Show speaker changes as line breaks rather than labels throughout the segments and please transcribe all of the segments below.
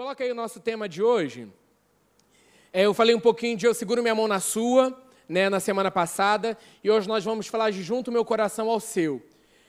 Coloca aí o nosso tema de hoje. É, eu falei um pouquinho de Eu Seguro Minha Mão na Sua, né, na semana passada, e hoje nós vamos falar de Junto Meu Coração ao Seu.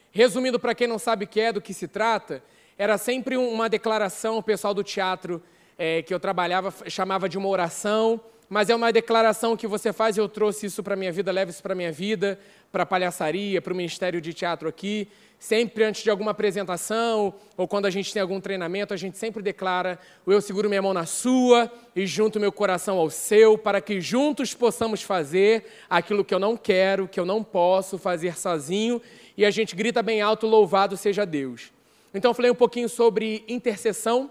Resumindo, para quem não sabe o que é, do que se trata, era sempre uma declaração, o pessoal do teatro é, que eu trabalhava chamava de uma oração, mas é uma declaração que você faz, eu trouxe isso para a minha vida, levo isso para a minha vida, para a palhaçaria, para o Ministério de Teatro aqui, sempre antes de alguma apresentação ou quando a gente tem algum treinamento, a gente sempre declara: eu seguro minha mão na sua e junto meu coração ao seu, para que juntos possamos fazer aquilo que eu não quero, que eu não posso fazer sozinho, e a gente grita bem alto: louvado seja Deus. Então, eu falei um pouquinho sobre intercessão,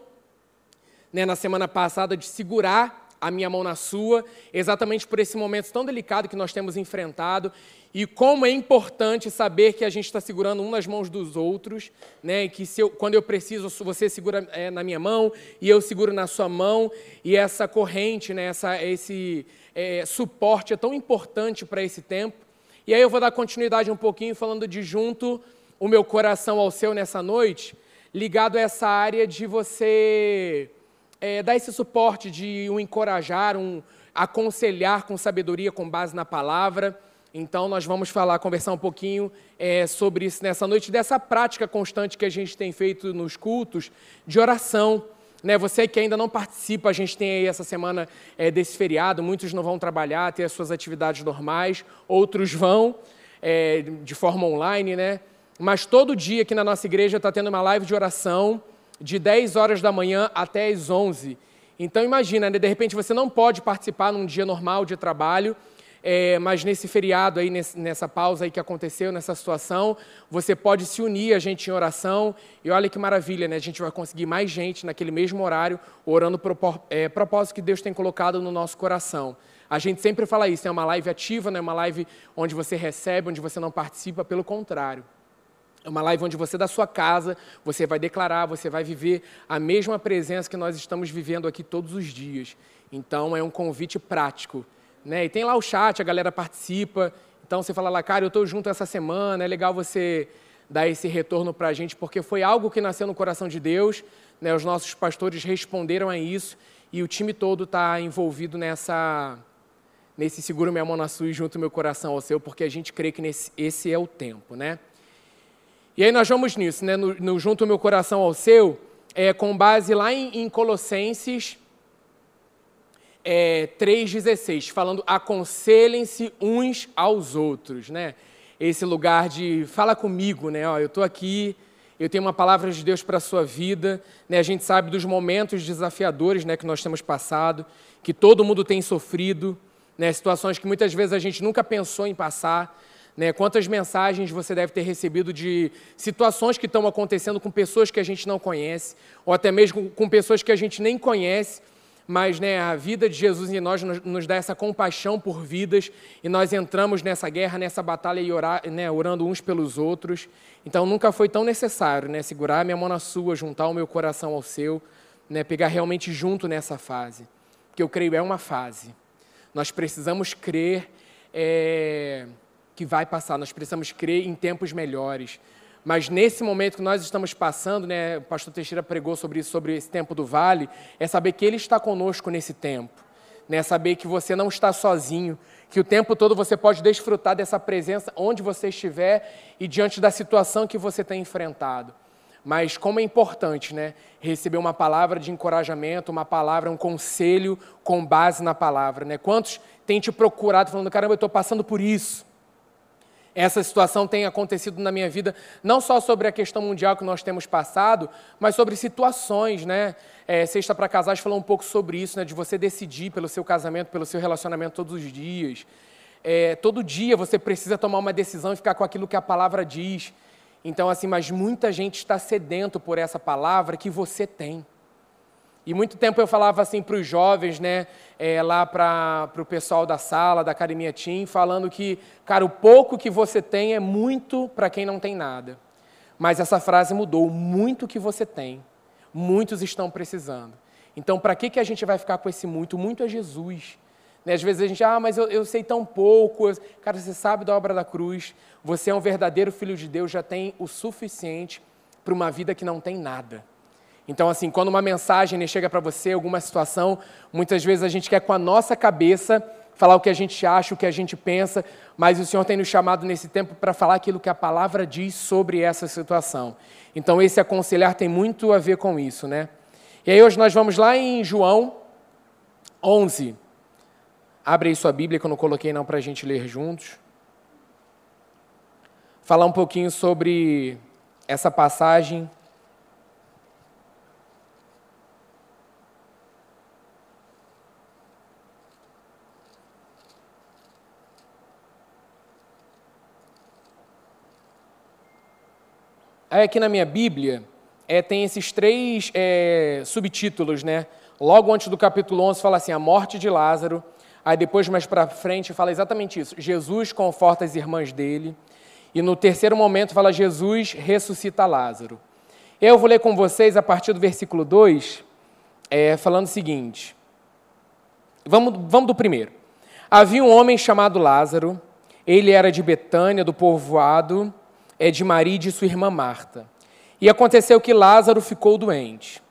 né, na semana passada, de segurar a minha mão na sua, exatamente por esse momento tão delicado que nós temos enfrentado e como é importante saber que a gente está segurando um nas mãos dos outros, né? que eu, quando eu preciso, você segura é, na minha mão e eu seguro na sua mão, e essa corrente, né? essa, esse é, suporte é tão importante para esse tempo. E aí eu vou dar continuidade um pouquinho falando de junto o meu coração ao seu nessa noite, ligado a essa área de você é, dar esse suporte, de um encorajar, um aconselhar com sabedoria, com base na palavra. Então, nós vamos falar, conversar um pouquinho é, sobre isso nessa noite, dessa prática constante que a gente tem feito nos cultos de oração. Né, você que ainda não participa, a gente tem aí essa semana é, desse feriado, muitos não vão trabalhar, ter as suas atividades normais, outros vão é, de forma online, né? Mas todo dia aqui na nossa igreja está tendo uma live de oração de 10 horas da manhã até as 11. Então imagina, né, de repente você não pode participar num dia normal de trabalho, é, mas nesse feriado aí, nesse, nessa pausa aí que aconteceu, nessa situação, você pode se unir a gente em oração. E olha que maravilha, né? A gente vai conseguir mais gente naquele mesmo horário, orando para o é, propósito que Deus tem colocado no nosso coração. A gente sempre fala isso, é uma live ativa, não é uma live onde você recebe, onde você não participa, pelo contrário. É uma live onde você, da sua casa, você vai declarar, você vai viver a mesma presença que nós estamos vivendo aqui todos os dias. Então, é um convite prático. Né? E tem lá o chat, a galera participa. Então, você fala lá, cara, eu estou junto essa semana, é legal você dar esse retorno para a gente, porque foi algo que nasceu no coração de Deus. Né? Os nossos pastores responderam a isso e o time todo está envolvido nessa, nesse seguro minha mão na sua e junto meu coração ao seu, porque a gente crê que nesse, esse é o tempo, né? E aí nós vamos nisso, né? no, no Junto Meu Coração ao Seu, é, com base lá em, em Colossenses é, 3,16, falando aconselhem-se uns aos outros, né? Esse lugar de fala comigo, né? Ó, eu estou aqui, eu tenho uma palavra de Deus para a sua vida, né? A gente sabe dos momentos desafiadores, né, que nós temos passado, que todo mundo tem sofrido, né? Situações que muitas vezes a gente nunca pensou em passar, né? Quantas mensagens você deve ter recebido de situações que estão acontecendo com pessoas que a gente não conhece, ou até mesmo com pessoas que a gente nem conhece, mas né, a vida de Jesus em nós nos dá essa compaixão por vidas, e nós entramos nessa guerra, nessa batalha, e orar, né, orando uns pelos outros. Então nunca foi tão necessário né, segurar a minha mão na sua, juntar o meu coração ao seu, né, pegar realmente junto nessa fase. Porque eu creio é uma fase. Nós precisamos crer. É que vai passar, nós precisamos crer em tempos melhores. Mas nesse momento que nós estamos passando, né, o pastor Teixeira pregou sobre isso, sobre esse tempo do vale, é saber que Ele está conosco nesse tempo. Né, saber que você não está sozinho, que o tempo todo você pode desfrutar dessa presença onde você estiver e diante da situação que você tem enfrentado. Mas como é importante, né, receber uma palavra de encorajamento, uma palavra, um conselho com base na palavra, né? Quantos têm te procurado falando, caramba, eu estou passando por isso essa situação tem acontecido na minha vida, não só sobre a questão mundial que nós temos passado, mas sobre situações, né? É, Sexta para Casais falou um pouco sobre isso, né? De você decidir pelo seu casamento, pelo seu relacionamento todos os dias. É, todo dia você precisa tomar uma decisão e ficar com aquilo que a palavra diz. Então, assim, mas muita gente está sedento por essa palavra que você tem. E muito tempo eu falava assim para os jovens, né, é, lá para o pessoal da sala, da Academia Team, falando que, cara, o pouco que você tem é muito para quem não tem nada. Mas essa frase mudou, muito que você tem, muitos estão precisando. Então, para que, que a gente vai ficar com esse muito? Muito é Jesus. Né? Às vezes a gente, ah, mas eu, eu sei tão pouco. Cara, você sabe da obra da cruz, você é um verdadeiro filho de Deus, já tem o suficiente para uma vida que não tem nada. Então, assim, quando uma mensagem chega para você, alguma situação, muitas vezes a gente quer com a nossa cabeça falar o que a gente acha, o que a gente pensa, mas o Senhor tem nos chamado nesse tempo para falar aquilo que a palavra diz sobre essa situação. Então, esse aconselhar tem muito a ver com isso, né? E aí, hoje nós vamos lá em João 11. Abre aí sua Bíblia, que eu não coloquei não para a gente ler juntos. Falar um pouquinho sobre essa passagem Aí aqui na minha Bíblia é, tem esses três é, subtítulos, né? Logo antes do capítulo 11 fala assim, a morte de Lázaro. Aí depois, mais para frente, fala exatamente isso. Jesus conforta as irmãs dele. E no terceiro momento fala, Jesus ressuscita Lázaro. Eu vou ler com vocês a partir do versículo 2, é, falando o seguinte. Vamos, vamos do primeiro. Havia um homem chamado Lázaro. Ele era de Betânia, do povoado é de Maria e de sua irmã Marta. E aconteceu que Lázaro ficou doente.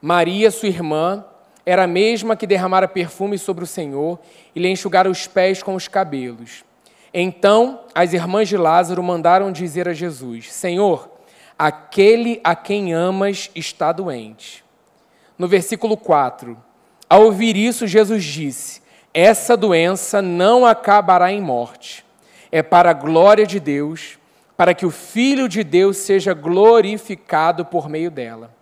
Maria, sua irmã, era a mesma que derramara perfume sobre o Senhor e lhe enxugara os pés com os cabelos. Então as irmãs de Lázaro mandaram dizer a Jesus: Senhor, aquele a quem amas está doente. No versículo 4, ao ouvir isso, Jesus disse: Essa doença não acabará em morte, é para a glória de Deus para que o Filho de Deus seja glorificado por meio dela.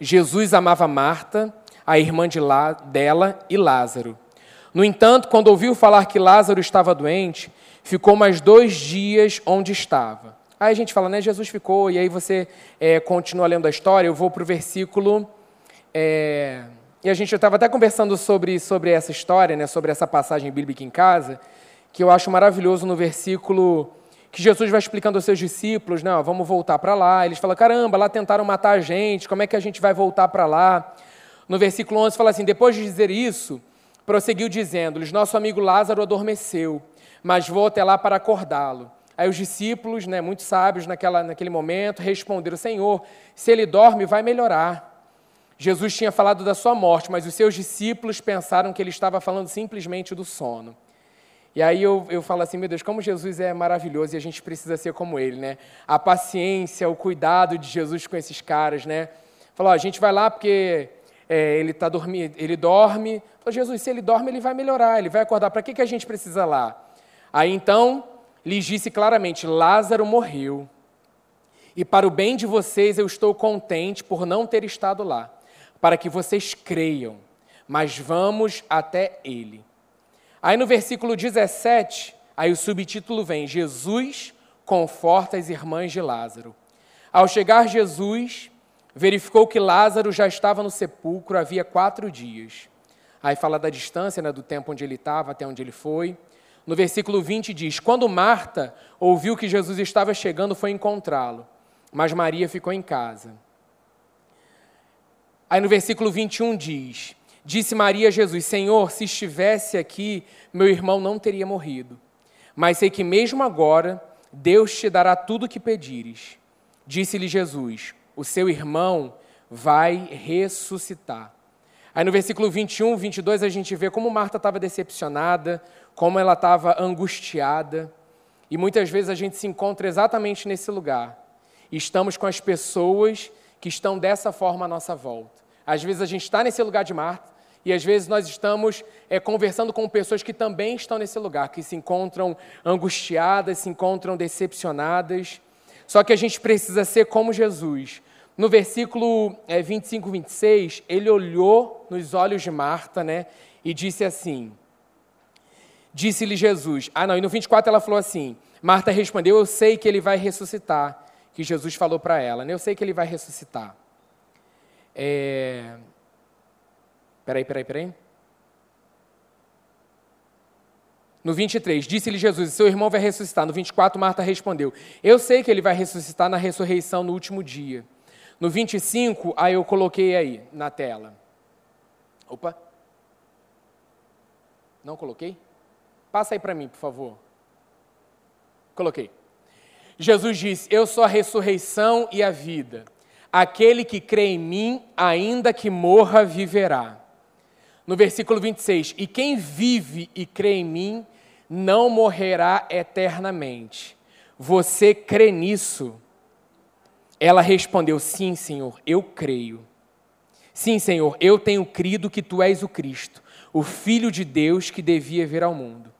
Jesus amava Marta, a irmã de lá, dela, e Lázaro. No entanto, quando ouviu falar que Lázaro estava doente, ficou mais dois dias onde estava. Aí a gente fala, né? Jesus ficou, e aí você é, continua lendo a história. Eu vou para o versículo. É, e a gente estava até conversando sobre, sobre essa história, né, sobre essa passagem bíblica em casa, que eu acho maravilhoso no versículo que Jesus vai explicando aos seus discípulos, né, ó, vamos voltar para lá. Eles falam, caramba, lá tentaram matar a gente, como é que a gente vai voltar para lá? No versículo 11 fala assim, depois de dizer isso, prosseguiu dizendo-lhes, nosso amigo Lázaro adormeceu, mas vou até lá para acordá-lo. Aí os discípulos, né, muito sábios naquela, naquele momento, responderam, Senhor, se ele dorme, vai melhorar. Jesus tinha falado da sua morte, mas os seus discípulos pensaram que ele estava falando simplesmente do sono. E aí eu, eu falo assim, meu Deus, como Jesus é maravilhoso e a gente precisa ser como ele, né? A paciência, o cuidado de Jesus com esses caras, né? Falou, a gente vai lá porque é, ele tá dormindo, ele dorme. Falou, Jesus, se ele dorme, ele vai melhorar, ele vai acordar. Para que, que a gente precisa lá? Aí então lhes disse claramente: Lázaro morreu. E para o bem de vocês eu estou contente por não ter estado lá, para que vocês creiam. Mas vamos até ele. Aí no versículo 17, aí o subtítulo vem: Jesus conforta as irmãs de Lázaro. Ao chegar Jesus, verificou que Lázaro já estava no sepulcro havia quatro dias. Aí fala da distância, né, do tempo onde ele estava até onde ele foi. No versículo 20 diz: Quando Marta ouviu que Jesus estava chegando, foi encontrá-lo, mas Maria ficou em casa. Aí no versículo 21 diz: Disse Maria a Jesus: Senhor, se estivesse aqui, meu irmão não teria morrido. Mas sei que mesmo agora Deus te dará tudo o que pedires. Disse-lhe Jesus: O seu irmão vai ressuscitar. Aí no versículo 21, 22, a gente vê como Marta estava decepcionada, como ela estava angustiada. E muitas vezes a gente se encontra exatamente nesse lugar. Estamos com as pessoas que estão dessa forma à nossa volta. Às vezes a gente está nesse lugar de Marta, e às vezes nós estamos é, conversando com pessoas que também estão nesse lugar, que se encontram angustiadas, se encontram decepcionadas. Só que a gente precisa ser como Jesus. No versículo é, 25, 26, ele olhou nos olhos de Marta né, e disse assim: Disse-lhe Jesus. Ah, não, e no 24 ela falou assim: Marta respondeu: Eu sei que ele vai ressuscitar. Que Jesus falou para ela, né? Eu sei que ele vai ressuscitar. É, Peraí, peraí, peraí. No 23, disse-lhe Jesus: Seu irmão vai ressuscitar. No 24, Marta respondeu: Eu sei que ele vai ressuscitar na ressurreição no último dia. No 25, aí eu coloquei aí na tela. Opa. Não coloquei? Passa aí para mim, por favor. Coloquei. Jesus disse: Eu sou a ressurreição e a vida. Aquele que crê em mim, ainda que morra, viverá. No versículo 26, e quem vive e crê em mim, não morrerá eternamente. Você crê nisso? Ela respondeu: Sim, Senhor, eu creio. Sim, Senhor, eu tenho crido que tu és o Cristo, o Filho de Deus que devia vir ao mundo.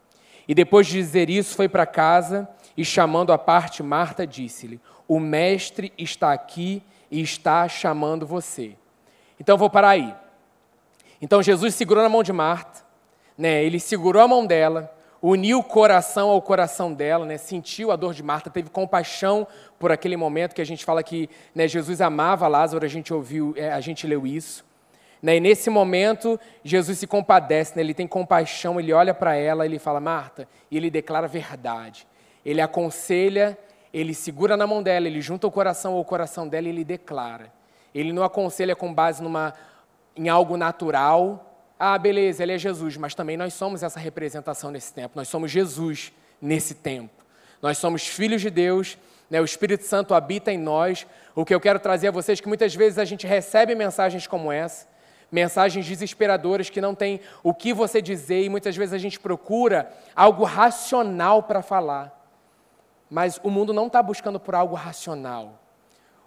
E depois de dizer isso, foi para casa e, chamando a parte, Marta disse-lhe: O Mestre está aqui e está chamando você. Então vou parar aí. Então Jesus segurou na mão de Marta, né? Ele segurou a mão dela, uniu o coração ao coração dela, né? Sentiu a dor de Marta, teve compaixão por aquele momento que a gente fala que né, Jesus amava Lázaro, a gente ouviu, é, a gente leu isso. Né? E nesse momento, Jesus se compadece, né? ele tem compaixão, ele olha para ela, ele fala, Marta, e ele declara verdade. Ele aconselha ele segura na mão dela, ele junta o coração ao coração dela e ele declara. Ele não aconselha com base numa, em algo natural. Ah, beleza, ele é Jesus, mas também nós somos essa representação nesse tempo. Nós somos Jesus nesse tempo. Nós somos filhos de Deus, né? o Espírito Santo habita em nós. O que eu quero trazer a vocês é que muitas vezes a gente recebe mensagens como essa, mensagens desesperadoras que não tem o que você dizer e muitas vezes a gente procura algo racional para falar. Mas o mundo não está buscando por algo racional.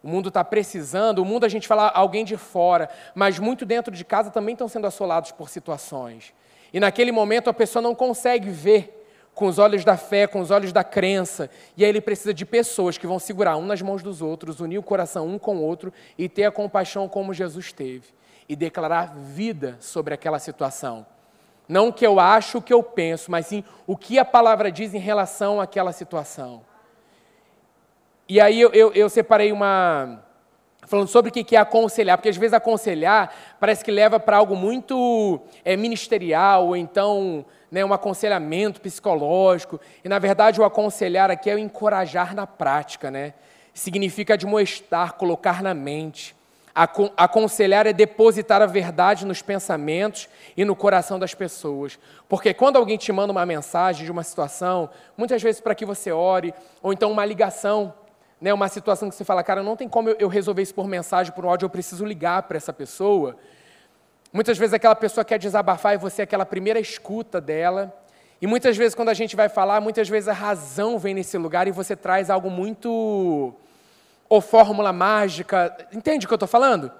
O mundo está precisando, o mundo a gente fala alguém de fora, mas muito dentro de casa também estão sendo assolados por situações. E naquele momento a pessoa não consegue ver com os olhos da fé, com os olhos da crença. E aí ele precisa de pessoas que vão segurar um nas mãos dos outros, unir o coração um com o outro e ter a compaixão como Jesus teve. E declarar vida sobre aquela situação. Não o que eu acho, o que eu penso, mas sim o que a palavra diz em relação àquela situação. E aí eu, eu, eu separei uma. Falando sobre o que é aconselhar, porque às vezes aconselhar parece que leva para algo muito é, ministerial, ou então né, um aconselhamento psicológico. E na verdade o aconselhar aqui é o encorajar na prática, né? Significa admoestar, colocar na mente. Aconselhar é depositar a verdade nos pensamentos e no coração das pessoas. Porque quando alguém te manda uma mensagem de uma situação, muitas vezes para que você ore, ou então uma ligação né, uma situação que você fala, cara, não tem como eu, resolver isso por mensagem, por áudio, eu preciso ligar para essa pessoa. Muitas vezes aquela pessoa quer desabafar e você é aquela primeira escuta dela. E muitas vezes, quando a gente vai falar, muitas vezes a razão vem nesse lugar e você traz algo muito. ou fórmula mágica. Entende o que eu estou falando?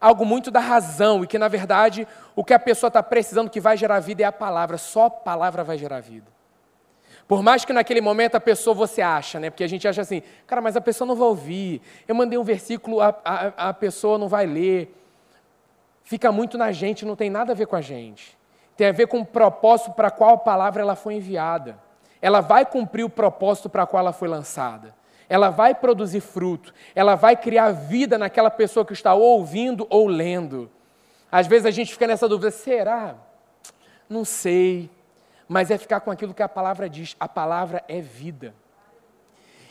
Algo muito da razão e que, na verdade, o que a pessoa está precisando que vai gerar vida é a palavra. Só a palavra vai gerar vida. Por mais que naquele momento a pessoa você acha, né? Porque a gente acha assim, cara, mas a pessoa não vai ouvir. Eu mandei um versículo, a, a, a pessoa não vai ler. Fica muito na gente, não tem nada a ver com a gente. Tem a ver com o propósito para qual a palavra ela foi enviada. Ela vai cumprir o propósito para qual ela foi lançada. Ela vai produzir fruto. Ela vai criar vida naquela pessoa que está ouvindo ou lendo. Às vezes a gente fica nessa dúvida: será? Não sei mas é ficar com aquilo que a palavra diz. A palavra é vida.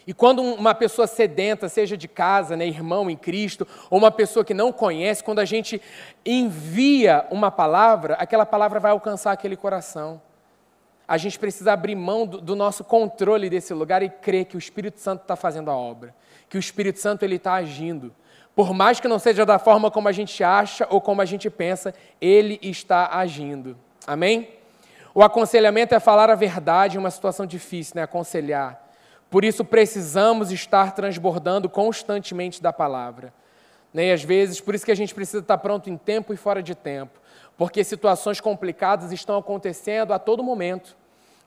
E quando uma pessoa sedenta, seja de casa, né, irmão em Cristo, ou uma pessoa que não conhece, quando a gente envia uma palavra, aquela palavra vai alcançar aquele coração. A gente precisa abrir mão do, do nosso controle desse lugar e crer que o Espírito Santo está fazendo a obra, que o Espírito Santo ele está agindo. Por mais que não seja da forma como a gente acha ou como a gente pensa, ele está agindo. Amém? O aconselhamento é falar a verdade em uma situação difícil, né? aconselhar. Por isso precisamos estar transbordando constantemente da palavra. Né? E às vezes, por isso que a gente precisa estar pronto em tempo e fora de tempo. Porque situações complicadas estão acontecendo a todo momento.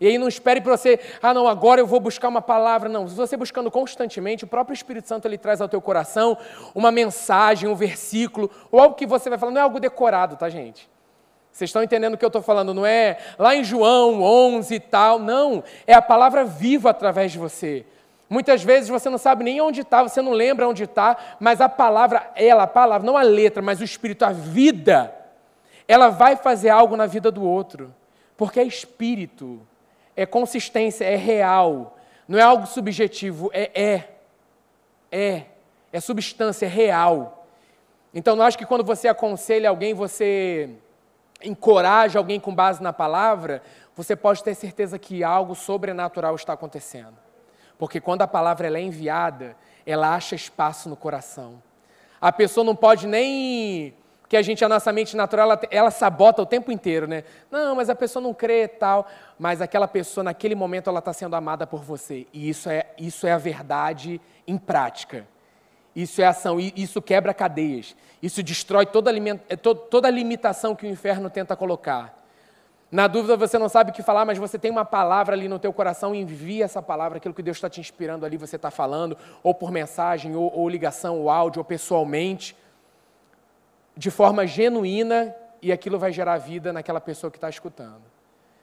E aí não espere para você, ah não, agora eu vou buscar uma palavra. Não, se você buscando constantemente, o próprio Espírito Santo ele traz ao teu coração uma mensagem, um versículo, ou algo que você vai falar, não é algo decorado, tá gente? Vocês estão entendendo o que eu estou falando? Não é lá em João 11 e tal. Não. É a palavra viva através de você. Muitas vezes você não sabe nem onde está, você não lembra onde está, mas a palavra, ela, a palavra, não a letra, mas o Espírito, a vida, ela vai fazer algo na vida do outro. Porque é Espírito, é consistência, é real. Não é algo subjetivo, é é. É. É substância, é real. Então, não acho que quando você aconselha alguém, você encoraja alguém com base na palavra, você pode ter certeza que algo sobrenatural está acontecendo. Porque quando a palavra é enviada, ela acha espaço no coração. A pessoa não pode nem que a gente, a nossa mente natural, ela, ela, sabota o tempo inteiro, né? Não, mas a pessoa não crê tal. Mas aquela pessoa, naquele momento, ela está sendo amada por você. E isso é, isso é a verdade em prática. Isso é ação, isso quebra cadeias. Isso destrói toda, é, toda limitação que o inferno tenta colocar. Na dúvida, você não sabe o que falar, mas você tem uma palavra ali no teu coração, envia essa palavra, aquilo que Deus está te inspirando ali, você está falando, ou por mensagem, ou, ou ligação, ou áudio, ou pessoalmente, de forma genuína, e aquilo vai gerar vida naquela pessoa que está escutando.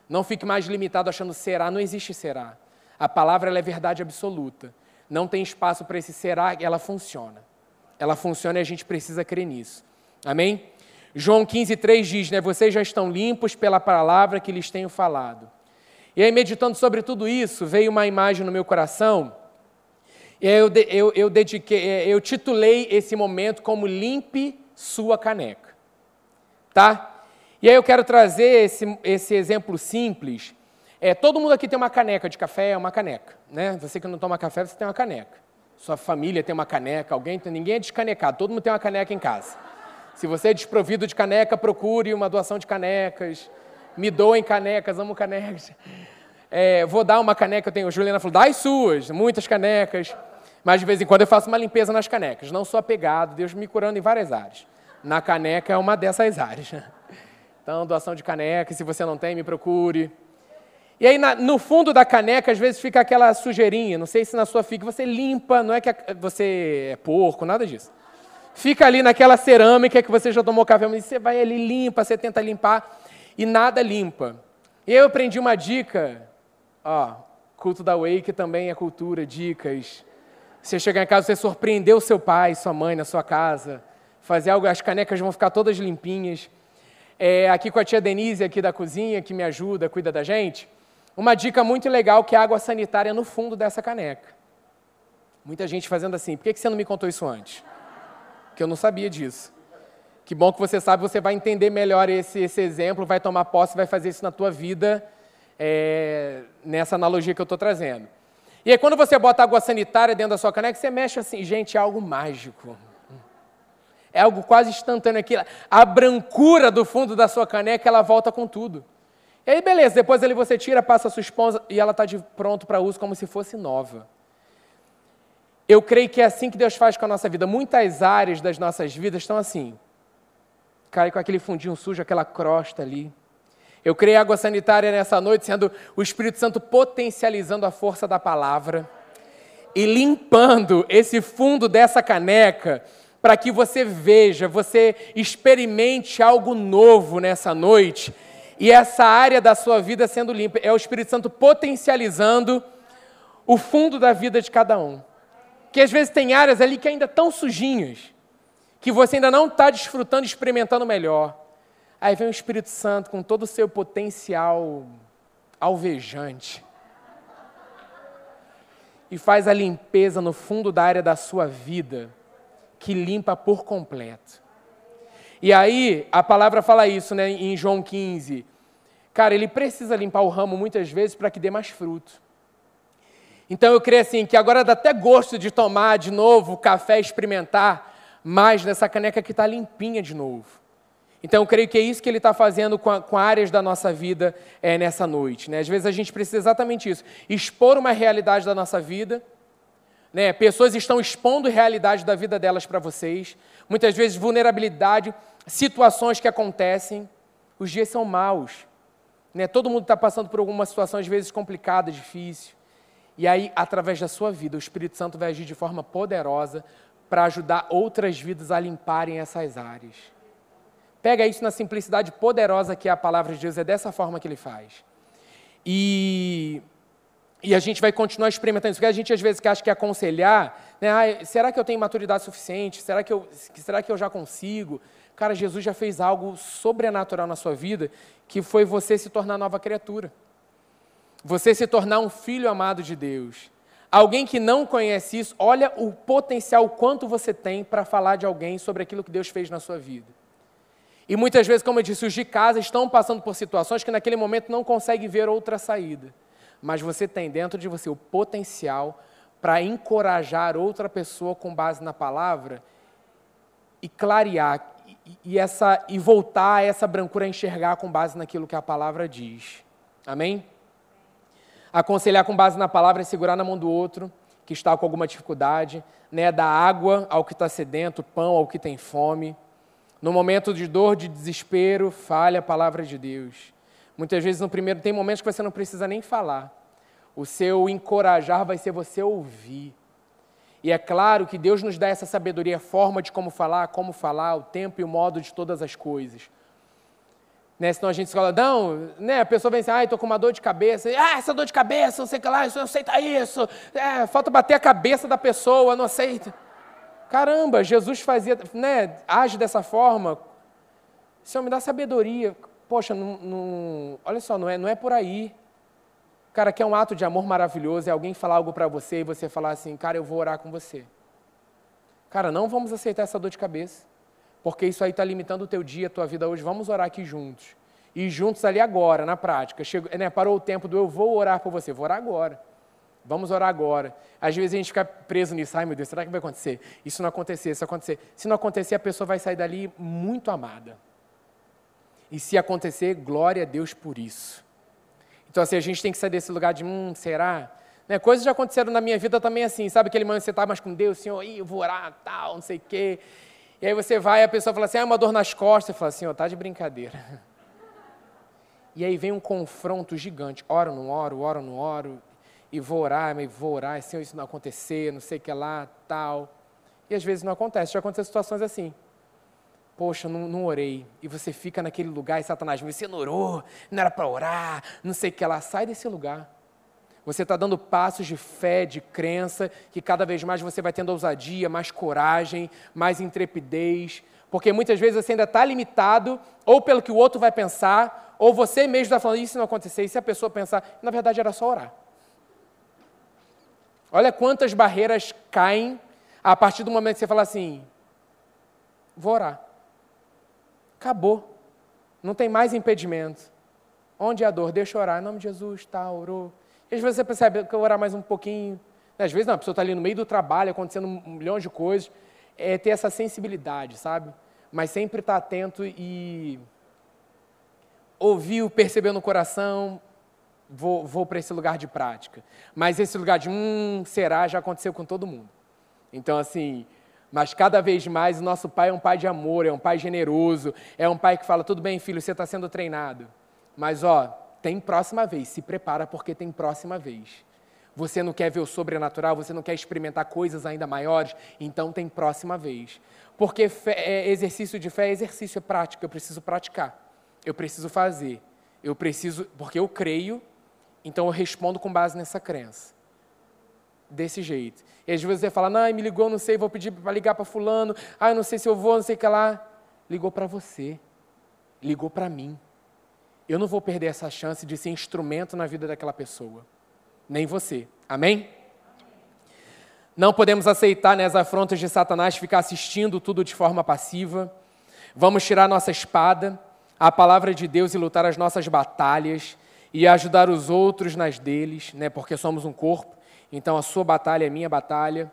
Não fique mais limitado achando será, não existe será. A palavra é verdade absoluta. Não tem espaço para esse será, ela funciona. Ela funciona e a gente precisa crer nisso. Amém? João 15, 3 diz, né? Vocês já estão limpos pela palavra que lhes tenho falado. E aí, meditando sobre tudo isso, veio uma imagem no meu coração. E aí eu, eu, eu dediquei, é, eu titulei esse momento como Limpe Sua Caneca. Tá? E aí eu quero trazer esse, esse exemplo simples. É, todo mundo aqui tem uma caneca de café, é uma caneca. Né? Você que não toma café, você tem uma caneca. Sua família tem uma caneca, alguém tem, ninguém é descanecado, todo mundo tem uma caneca em casa. Se você é desprovido de caneca, procure uma doação de canecas. Me doem canecas, amo canecas. É, vou dar uma caneca, eu tenho. Juliana falou, dá as suas, muitas canecas. Mas de vez em quando eu faço uma limpeza nas canecas. Não sou apegado, Deus me curando em várias áreas. Na caneca é uma dessas áreas. Então, doação de caneca, se você não tem, me procure. E aí, na, no fundo da caneca, às vezes fica aquela sujeirinha. Não sei se na sua fica, você limpa, não é que você é porco, nada disso fica ali naquela cerâmica que você já tomou café, mas você vai ali limpa, você tenta limpar e nada limpa. E eu aprendi uma dica, ó, culto da Wake também é cultura, dicas. Você chegar em casa, você surpreender o seu pai, sua mãe na sua casa, fazer algo, as canecas vão ficar todas limpinhas. É, aqui com a tia Denise, aqui da cozinha, que me ajuda, cuida da gente, uma dica muito legal que é a água sanitária no fundo dessa caneca. Muita gente fazendo assim, por que você não me contou isso antes? que eu não sabia disso. Que bom que você sabe, você vai entender melhor esse, esse exemplo, vai tomar posse, vai fazer isso na tua vida, é, nessa analogia que eu estou trazendo. E aí, quando você bota água sanitária dentro da sua caneca, você mexe assim, gente, é algo mágico. É algo quase instantâneo aqui. A brancura do fundo da sua caneca, ela volta com tudo. E aí, beleza, depois ali você tira, passa a sua esponja e ela está pronto para uso como se fosse nova. Eu creio que é assim que Deus faz com a nossa vida. Muitas áreas das nossas vidas estão assim. Cai com aquele fundinho sujo, aquela crosta ali. Eu creio água sanitária nessa noite, sendo o Espírito Santo potencializando a força da palavra e limpando esse fundo dessa caneca para que você veja, você experimente algo novo nessa noite e essa área da sua vida sendo limpa. É o Espírito Santo potencializando o fundo da vida de cada um que às vezes tem áreas ali que ainda estão sujinhas, que você ainda não está desfrutando, experimentando melhor. Aí vem o Espírito Santo com todo o seu potencial alvejante e faz a limpeza no fundo da área da sua vida, que limpa por completo. E aí, a palavra fala isso né, em João 15. Cara, ele precisa limpar o ramo muitas vezes para que dê mais fruto. Então eu creio assim que agora dá até gosto de tomar de novo o café, experimentar mais dessa caneca que está limpinha de novo. Então eu creio que é isso que ele está fazendo com, a, com, áreas da nossa vida é, nessa noite. Né? Às vezes a gente precisa exatamente isso, expor uma realidade da nossa vida. Né? Pessoas estão expondo realidade da vida delas para vocês. Muitas vezes vulnerabilidade, situações que acontecem. Os dias são maus. Né? Todo mundo está passando por alguma situação às vezes complicada, difícil. E aí, através da sua vida, o Espírito Santo vai agir de forma poderosa para ajudar outras vidas a limparem essas áreas. Pega isso na simplicidade poderosa que é a palavra de Deus, é dessa forma que ele faz. E, e a gente vai continuar experimentando isso, porque a gente às vezes acha que aconselhar, né, ah, será que eu tenho maturidade suficiente? Será que, eu, será que eu já consigo? Cara, Jesus já fez algo sobrenatural na sua vida, que foi você se tornar nova criatura você se tornar um filho amado de Deus. Alguém que não conhece isso, olha o potencial quanto você tem para falar de alguém sobre aquilo que Deus fez na sua vida. E muitas vezes, como eu disse, os de casa estão passando por situações que naquele momento não conseguem ver outra saída. Mas você tem dentro de você o potencial para encorajar outra pessoa com base na palavra e clarear e, essa, e voltar a essa brancura a enxergar com base naquilo que a palavra diz. Amém? Aconselhar com base na palavra é segurar na mão do outro que está com alguma dificuldade, né? dar água ao que está sedento, pão ao que tem fome. No momento de dor, de desespero, fale a palavra de Deus. Muitas vezes no primeiro tem momentos que você não precisa nem falar. O seu encorajar vai ser você ouvir. E é claro que Deus nos dá essa sabedoria, a forma de como falar, como falar, o tempo e o modo de todas as coisas. Né? Senão a gente fala, não, né? a pessoa vem assim, ah, estou com uma dor de cabeça, ah, essa dor de cabeça, não sei o que lá, isso não aceita isso, é, falta bater a cabeça da pessoa, não aceita. Caramba, Jesus fazia, né, age dessa forma. Senhor, me dá sabedoria. Poxa, não, não, olha só, não é, não é por aí. Cara, que é um ato de amor maravilhoso, é alguém falar algo para você e você falar assim, cara, eu vou orar com você. Cara, não vamos aceitar essa dor de cabeça, porque isso aí está limitando o teu dia, a tua vida hoje. Vamos orar aqui juntos. E juntos ali agora, na prática. Né, parou o tempo do eu vou orar por você, vou orar agora. Vamos orar agora. Às vezes a gente fica preso nisso. Ai, meu Deus, será que vai acontecer? Isso não acontecer, isso acontecer. Se não acontecer, a pessoa vai sair dali muito amada. E se acontecer, glória a Deus por isso. Então, assim, a gente tem que sair desse lugar de, hum, será? Né? Coisas já aconteceram na minha vida também assim, sabe aquele momento que você está mais com Deus, Senhor, eu vou orar, tal, não sei o quê. E aí você vai e a pessoa fala assim, ah, uma dor nas costas. Você fala assim, ó, tá de brincadeira. E aí vem um confronto gigante. Oro, não oro, oro, não oro. E vou orar, mas vou orar, Senhor, isso não acontecer, não sei o que lá, tal. E às vezes não acontece. Já acontecem situações assim poxa, não, não, orei. E você fica naquele lugar e Satanás, você não orou, não era para orar, não sei o que lá. Sai desse lugar. Você está dando passos de fé, de crença, que cada vez mais você vai tendo ousadia, mais coragem, mais intrepidez. Porque muitas vezes você ainda está limitado, ou pelo que o outro vai pensar, ou você mesmo está falando, isso não acontecer, e se a pessoa pensar, na verdade era só orar. Olha quantas barreiras caem a partir do momento que você fala assim: vou orar. Acabou. Não tem mais impedimento. Onde é a dor? Deixa orar. Em nome de Jesus, tá, orou. E às vezes você percebe que eu orar mais um pouquinho. Às vezes não, a pessoa está ali no meio do trabalho, acontecendo um milhão de coisas. É ter essa sensibilidade, sabe? Mas sempre estar tá atento e ouvir, perceber no coração, vou, vou para esse lugar de prática. Mas esse lugar de, hum, será, já aconteceu com todo mundo. Então, assim, mas cada vez mais o nosso pai é um pai de amor, é um pai generoso, é um pai que fala: tudo bem, filho, você está sendo treinado. Mas, ó, tem próxima vez, se prepara porque tem próxima vez. Você não quer ver o sobrenatural, você não quer experimentar coisas ainda maiores, então tem próxima vez. Porque fé, é, exercício de fé é exercício, é prática, eu preciso praticar, eu preciso fazer, eu preciso, porque eu creio, então eu respondo com base nessa crença desse jeito. E às vezes você fala, não, me ligou, não sei, vou pedir para ligar para fulano, ah, não sei se eu vou, não sei o que lá. Ligou para você, ligou para mim. Eu não vou perder essa chance de ser instrumento na vida daquela pessoa, nem você. Amém? Não podemos aceitar né, afrontas de Satanás ficar assistindo tudo de forma passiva. Vamos tirar nossa espada, a palavra de Deus e lutar as nossas batalhas e ajudar os outros nas deles, né, porque somos um corpo. Então a sua batalha é minha batalha,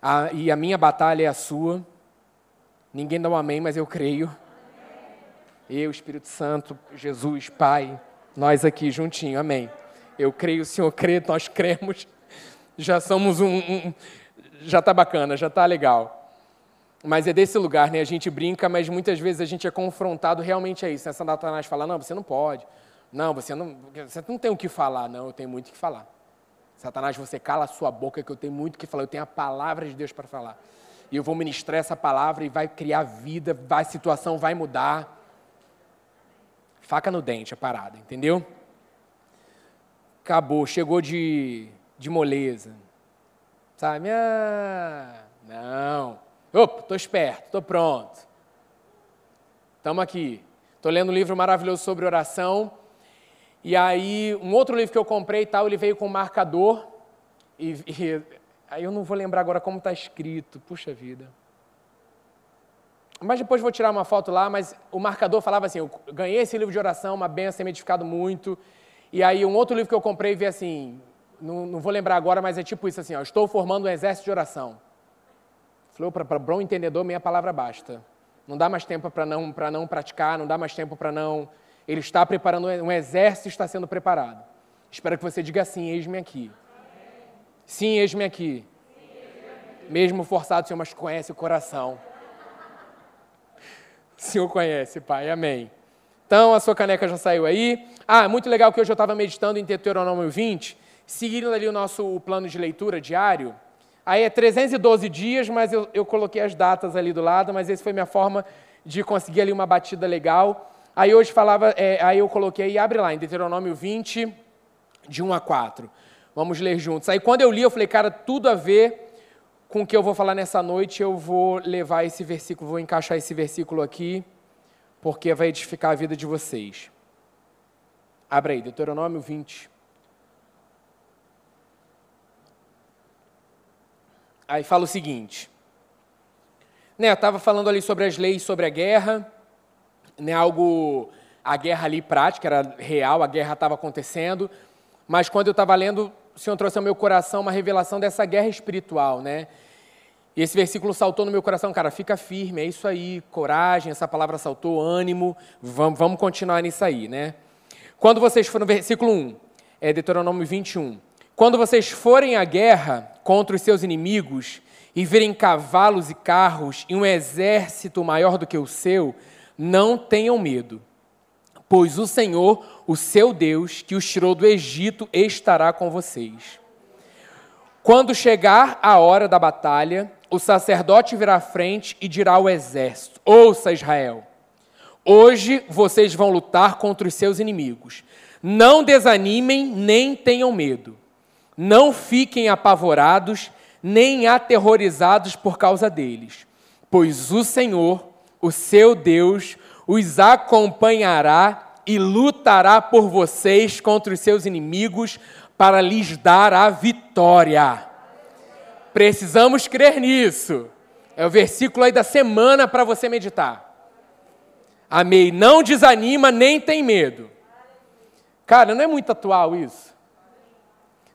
a, e a minha batalha é a sua. Ninguém dá um amém, mas eu creio. Eu, Espírito Santo, Jesus, Pai, nós aqui juntinho, amém. Eu creio, o Senhor crê, nós cremos. Já somos um. um já está bacana, já está legal. Mas é desse lugar, né? A gente brinca, mas muitas vezes a gente é confrontado realmente a isso. Essa Satanás fala: não, você não pode. Não, você não, você não tem o que falar. Não, eu tenho muito o que falar. Satanás, você cala a sua boca, que eu tenho muito que falar, eu tenho a palavra de Deus para falar. E eu vou ministrar essa palavra e vai criar vida, vai, a situação vai mudar. Faca no dente a parada, entendeu? Acabou, chegou de, de moleza. Sabe? Ah, não. Opa, estou esperto, estou pronto. Estamos aqui. Estou lendo um livro maravilhoso sobre oração e aí, um outro livro que eu comprei e tal, ele veio com marcador. E, e aí eu não vou lembrar agora como está escrito. Puxa vida. Mas depois vou tirar uma foto lá, mas o marcador falava assim, eu ganhei esse livro de oração, uma benção, tem me edificado muito. E aí um outro livro que eu comprei veio assim, não, não vou lembrar agora, mas é tipo isso assim, ó, estou formando um exército de oração. Falou para bom entendedor, meia palavra basta. Não dá mais tempo para não, não praticar, não dá mais tempo para não. Ele está preparando, um exército está sendo preparado. Espero que você diga sim, eis-me aqui. Sim, eis-me aqui. Mesmo forçado, Senhor, mas conhece o coração. O Senhor conhece, Pai. Amém. Então, a sua caneca já saiu aí. Ah, muito legal que hoje eu estava meditando em Deuteronômio 20, seguindo ali o nosso plano de leitura diário. Aí é 312 dias, mas eu, eu coloquei as datas ali do lado, mas essa foi minha forma de conseguir ali uma batida legal. Aí hoje falava, é, aí eu coloquei, abre lá, em Deuteronômio 20, de 1 a 4. Vamos ler juntos. Aí quando eu li, eu falei, cara, tudo a ver com o que eu vou falar nessa noite, eu vou levar esse versículo, vou encaixar esse versículo aqui, porque vai edificar a vida de vocês. Abre aí, Deuteronômio 20, Aí fala o seguinte. Né, eu estava falando ali sobre as leis sobre a guerra, né, algo, a guerra ali prática, era real, a guerra estava acontecendo, mas quando eu estava lendo, o Senhor trouxe ao meu coração uma revelação dessa guerra espiritual, né? E esse versículo saltou no meu coração, cara, fica firme, é isso aí, coragem, essa palavra saltou, ânimo, vamos, vamos continuar nisso aí, né? Quando vocês forem, versículo 1, é Deuteronômio 21, quando vocês forem à guerra contra os seus inimigos e verem cavalos e carros e um exército maior do que o seu, não tenham medo, pois o Senhor, o seu Deus, que os tirou do Egito, estará com vocês. Quando chegar a hora da batalha, o sacerdote virá à frente e dirá ao exército: Ouça, Israel, hoje vocês vão lutar contra os seus inimigos. Não desanimem nem tenham medo não fiquem apavorados nem aterrorizados por causa deles, pois o Senhor, o seu Deus, os acompanhará e lutará por vocês contra os seus inimigos para lhes dar a vitória. Precisamos crer nisso. É o versículo aí da semana para você meditar. Amei, não desanima nem tem medo. Cara, não é muito atual isso?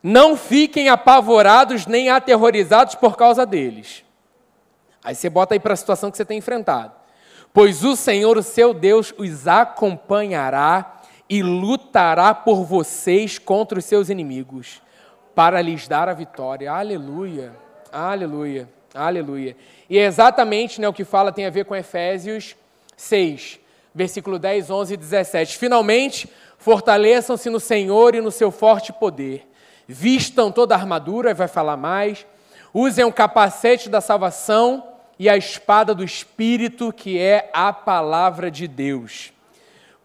Não fiquem apavorados nem aterrorizados por causa deles. Aí você bota aí para a situação que você tem enfrentado. Pois o Senhor, o seu Deus, os acompanhará e lutará por vocês contra os seus inimigos, para lhes dar a vitória. Aleluia, aleluia, aleluia. E é exatamente né, o que fala tem a ver com Efésios 6, versículo 10, 11 e 17. Finalmente, fortaleçam-se no Senhor e no seu forte poder vistam toda a armadura, vai falar mais, usem o capacete da salvação e a espada do Espírito, que é a palavra de Deus.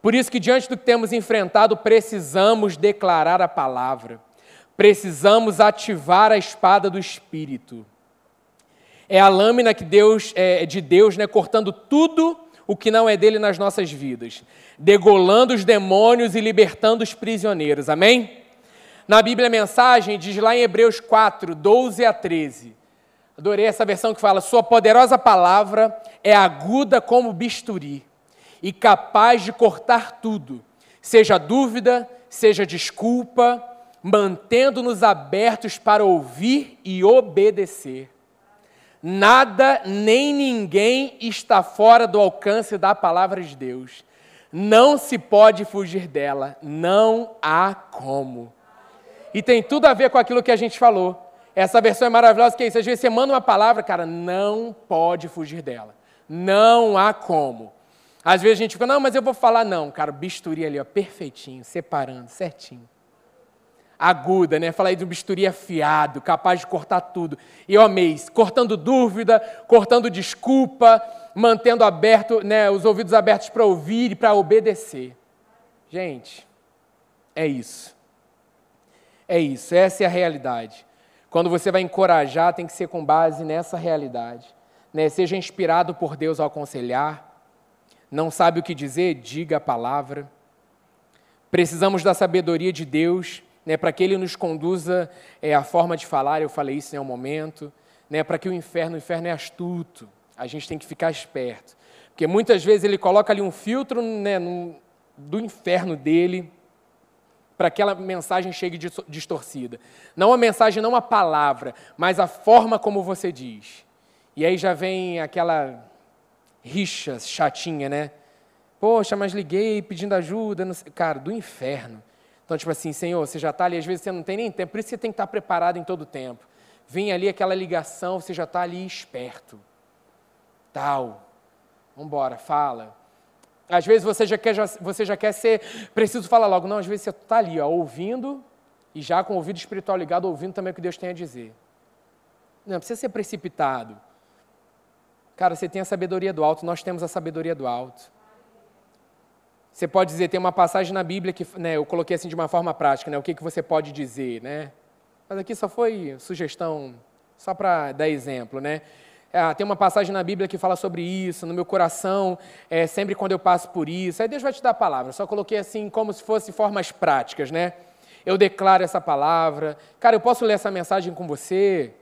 Por isso que, diante do que temos enfrentado, precisamos declarar a palavra, precisamos ativar a espada do Espírito. É a lâmina que Deus, é, de Deus, né, cortando tudo o que não é dele nas nossas vidas, degolando os demônios e libertando os prisioneiros. Amém? Na Bíblia a mensagem diz lá em Hebreus 4, 12 a 13. Adorei essa versão que fala: Sua poderosa palavra é aguda como bisturi e capaz de cortar tudo, seja dúvida, seja desculpa, mantendo-nos abertos para ouvir e obedecer. Nada nem ninguém está fora do alcance da palavra de Deus. Não se pode fugir dela, não há como. E tem tudo a ver com aquilo que a gente falou. Essa versão é maravilhosa, que é isso. Às vezes você manda uma palavra, cara, não pode fugir dela. Não há como. Às vezes a gente fica, não, mas eu vou falar, não, cara, bisturi ali, ó, perfeitinho, separando, certinho. Aguda, né? Falar aí um bisturi afiado, capaz de cortar tudo. E eu amei, cortando dúvida, cortando desculpa, mantendo aberto, né, os ouvidos abertos para ouvir e para obedecer. Gente, é isso. É isso, essa é a realidade. Quando você vai encorajar, tem que ser com base nessa realidade. Né? Seja inspirado por Deus ao aconselhar. Não sabe o que dizer? Diga a palavra. Precisamos da sabedoria de Deus né, para que Ele nos conduza é, a forma de falar. Eu falei isso em um momento. Né, para que o inferno, o inferno é astuto. A gente tem que ficar esperto. Porque muitas vezes ele coloca ali um filtro né, no, do inferno dele para que aquela mensagem chegue distorcida. Não a mensagem, não a palavra, mas a forma como você diz. E aí já vem aquela rixa chatinha, né? Poxa, mas liguei pedindo ajuda, sei... cara, do inferno. Então, tipo assim, Senhor, você já está ali, às vezes você não tem nem tempo, por isso você tem que estar preparado em todo o tempo. Vem ali aquela ligação, você já está ali esperto. Tal. Vamos embora, fala. Às vezes você já, quer, já, você já quer ser, preciso falar logo. Não, às vezes você está ali, ó, ouvindo, e já com o ouvido espiritual ligado, ouvindo também o que Deus tem a dizer. Não precisa ser precipitado. Cara, você tem a sabedoria do alto, nós temos a sabedoria do alto. Você pode dizer, tem uma passagem na Bíblia que né, eu coloquei assim de uma forma prática, né, o que, que você pode dizer, né? Mas aqui só foi sugestão, só para dar exemplo, né? Ah, tem uma passagem na Bíblia que fala sobre isso, no meu coração, é, sempre quando eu passo por isso. Aí Deus vai te dar a palavra. Só coloquei assim como se fosse formas práticas, né? Eu declaro essa palavra. Cara, eu posso ler essa mensagem com você?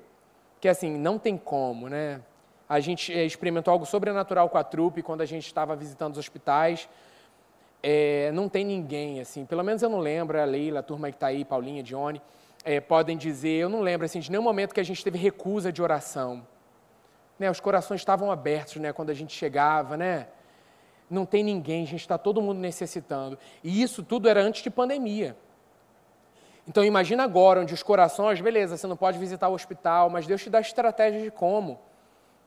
Que assim, não tem como, né? A gente é, experimentou algo sobrenatural com a trupe quando a gente estava visitando os hospitais. É, não tem ninguém, assim, pelo menos eu não lembro, a Leila, a turma que está aí, Paulinha, Dione, é, podem dizer, eu não lembro assim, de nenhum momento que a gente teve recusa de oração. Né, os corações estavam abertos né, quando a gente chegava, né? Não tem ninguém, a gente está todo mundo necessitando. E isso tudo era antes de pandemia. Então imagina agora, onde os corações, beleza, você não pode visitar o hospital, mas Deus te dá estratégia de como.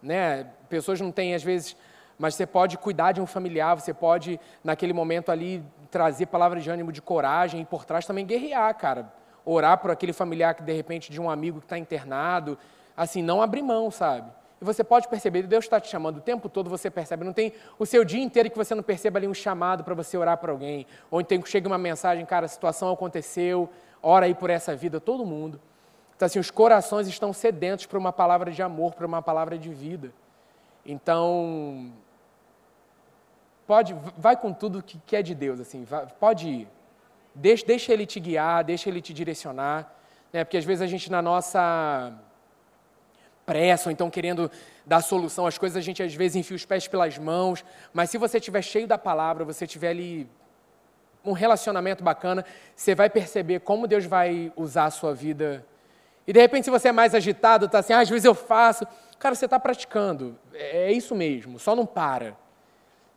Né? Pessoas não têm, às vezes, mas você pode cuidar de um familiar, você pode, naquele momento ali, trazer palavras de ânimo, de coragem, e por trás também guerrear, cara. Orar por aquele familiar que, de repente, de um amigo que está internado, assim, não abrir mão, sabe? Você pode perceber, Deus está te chamando o tempo todo, você percebe. Não tem o seu dia inteiro que você não perceba ali um chamado para você orar por alguém. Ou então chega uma mensagem, cara, a situação aconteceu, ora aí por essa vida, todo mundo. Então, assim, os corações estão sedentos para uma palavra de amor, para uma palavra de vida. Então, Pode, vai com tudo que, que é de Deus, assim, vai, pode ir. Deixa, deixa Ele te guiar, deixa Ele te direcionar, né? porque às vezes a gente na nossa pressa, ou então querendo dar solução às coisas, a gente às vezes enfia os pés pelas mãos, mas se você estiver cheio da palavra, você tiver ali um relacionamento bacana, você vai perceber como Deus vai usar a sua vida. E de repente, se você é mais agitado, está assim, ah, às vezes eu faço. Cara, você está praticando. É, é isso mesmo, só não para.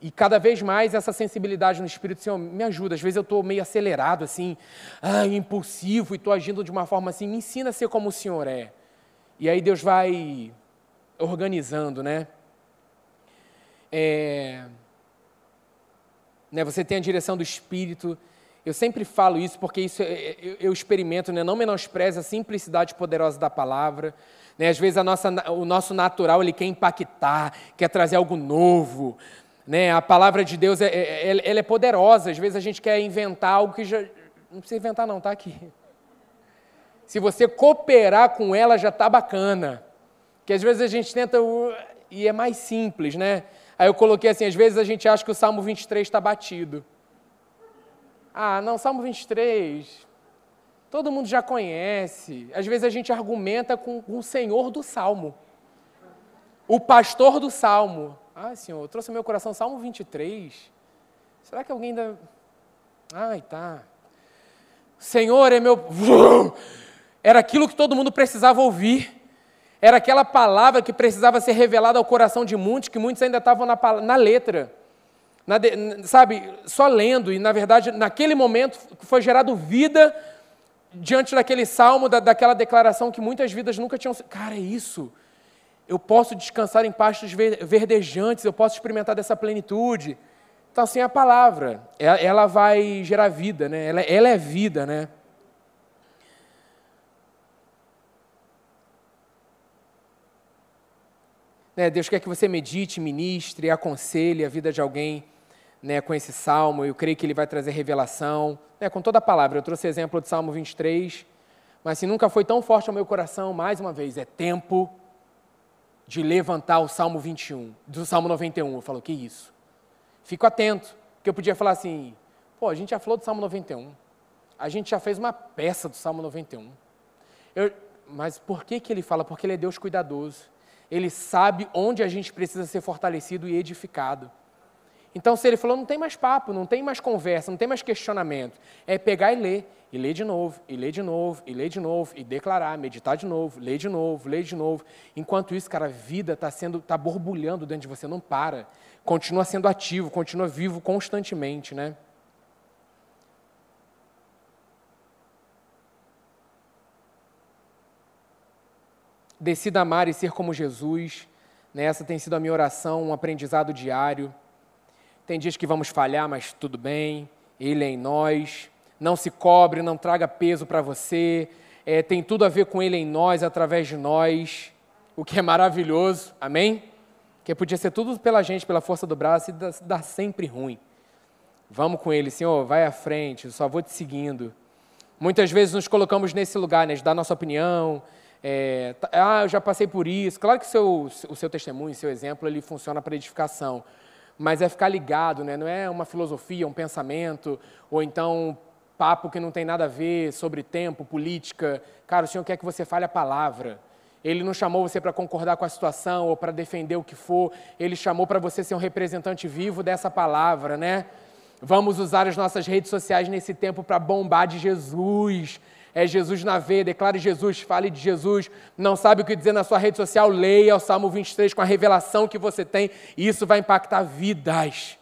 E cada vez mais essa sensibilidade no Espírito Senhor me ajuda. Às vezes eu estou meio acelerado, assim, ah, impulsivo, e estou agindo de uma forma assim. Me ensina a ser como o Senhor é. E aí Deus vai organizando, né? É, né você tem a direção do Espírito. Eu sempre falo isso porque isso eu, eu experimento, né? Não menospreze a simplicidade poderosa da palavra. Né? Às vezes a nossa, o nosso natural ele quer impactar, quer trazer algo novo. Né? A palavra de Deus é, é, é, ela é poderosa. Às vezes a gente quer inventar algo que já. Não precisa inventar, não, está aqui. Se você cooperar com ela, já está bacana. Que às vezes a gente tenta. Uh, e é mais simples, né? Aí eu coloquei assim: às vezes a gente acha que o Salmo 23 está batido. Ah, não, Salmo 23. Todo mundo já conhece. Às vezes a gente argumenta com o Senhor do Salmo, o pastor do Salmo. Ah, Senhor, eu trouxe ao meu coração Salmo 23. Será que alguém ainda. Ai, tá. Senhor é meu. Era aquilo que todo mundo precisava ouvir. Era aquela palavra que precisava ser revelada ao coração de muitos, que muitos ainda estavam na, na letra. Na sabe, só lendo. E, na verdade, naquele momento foi gerado vida diante daquele salmo, da, daquela declaração que muitas vidas nunca tinham. Cara, é isso eu posso descansar em pastos verdejantes, eu posso experimentar dessa plenitude. Então, assim, a palavra, ela vai gerar vida, né? ela, ela é vida, né? Né? Deus quer que você medite, ministre, aconselhe a vida de alguém né, com esse salmo. Eu creio que ele vai trazer revelação, né, com toda a palavra. Eu trouxe exemplo do Salmo 23, mas assim, nunca foi tão forte ao meu coração, mais uma vez, é tempo de levantar o Salmo 21, do Salmo 91. Eu falo, que isso? Fico atento, porque eu podia falar assim, pô, a gente já falou do Salmo 91, a gente já fez uma peça do Salmo 91. Eu, mas por que, que ele fala? Porque ele é Deus cuidadoso. Ele sabe onde a gente precisa ser fortalecido e edificado. Então, se ele falou, não tem mais papo, não tem mais conversa, não tem mais questionamento. É pegar e ler, e ler de novo, e ler de novo, e ler de novo, e declarar, meditar de novo, ler de novo, ler de novo. Enquanto isso, cara, a vida está sendo, está borbulhando dentro de você, não para. Continua sendo ativo, continua vivo constantemente, né? Decida amar e ser como Jesus. Né? Essa tem sido a minha oração, um aprendizado diário. Tem dias que vamos falhar, mas tudo bem. Ele é em nós. Não se cobre, não traga peso para você. É, tem tudo a ver com Ele em nós, através de nós. O que é maravilhoso. Amém? Que podia ser tudo pela gente, pela força do braço, e dar sempre ruim. Vamos com Ele, Senhor, vai à frente, só vou te seguindo. Muitas vezes nos colocamos nesse lugar, né, de dar nossa opinião, é, ah, eu já passei por isso. Claro que o seu, o seu testemunho, seu exemplo, ele funciona para edificação. Mas é ficar ligado, né? não é uma filosofia, um pensamento, ou então papo que não tem nada a ver sobre tempo, política. Cara, o Senhor quer que você fale a palavra. Ele não chamou você para concordar com a situação ou para defender o que for. Ele chamou para você ser um representante vivo dessa palavra, né? Vamos usar as nossas redes sociais nesse tempo para bombar de Jesus, é Jesus na veia, declare Jesus, fale de Jesus. Não sabe o que dizer na sua rede social? Leia o Salmo 23 com a revelação que você tem, e isso vai impactar vidas.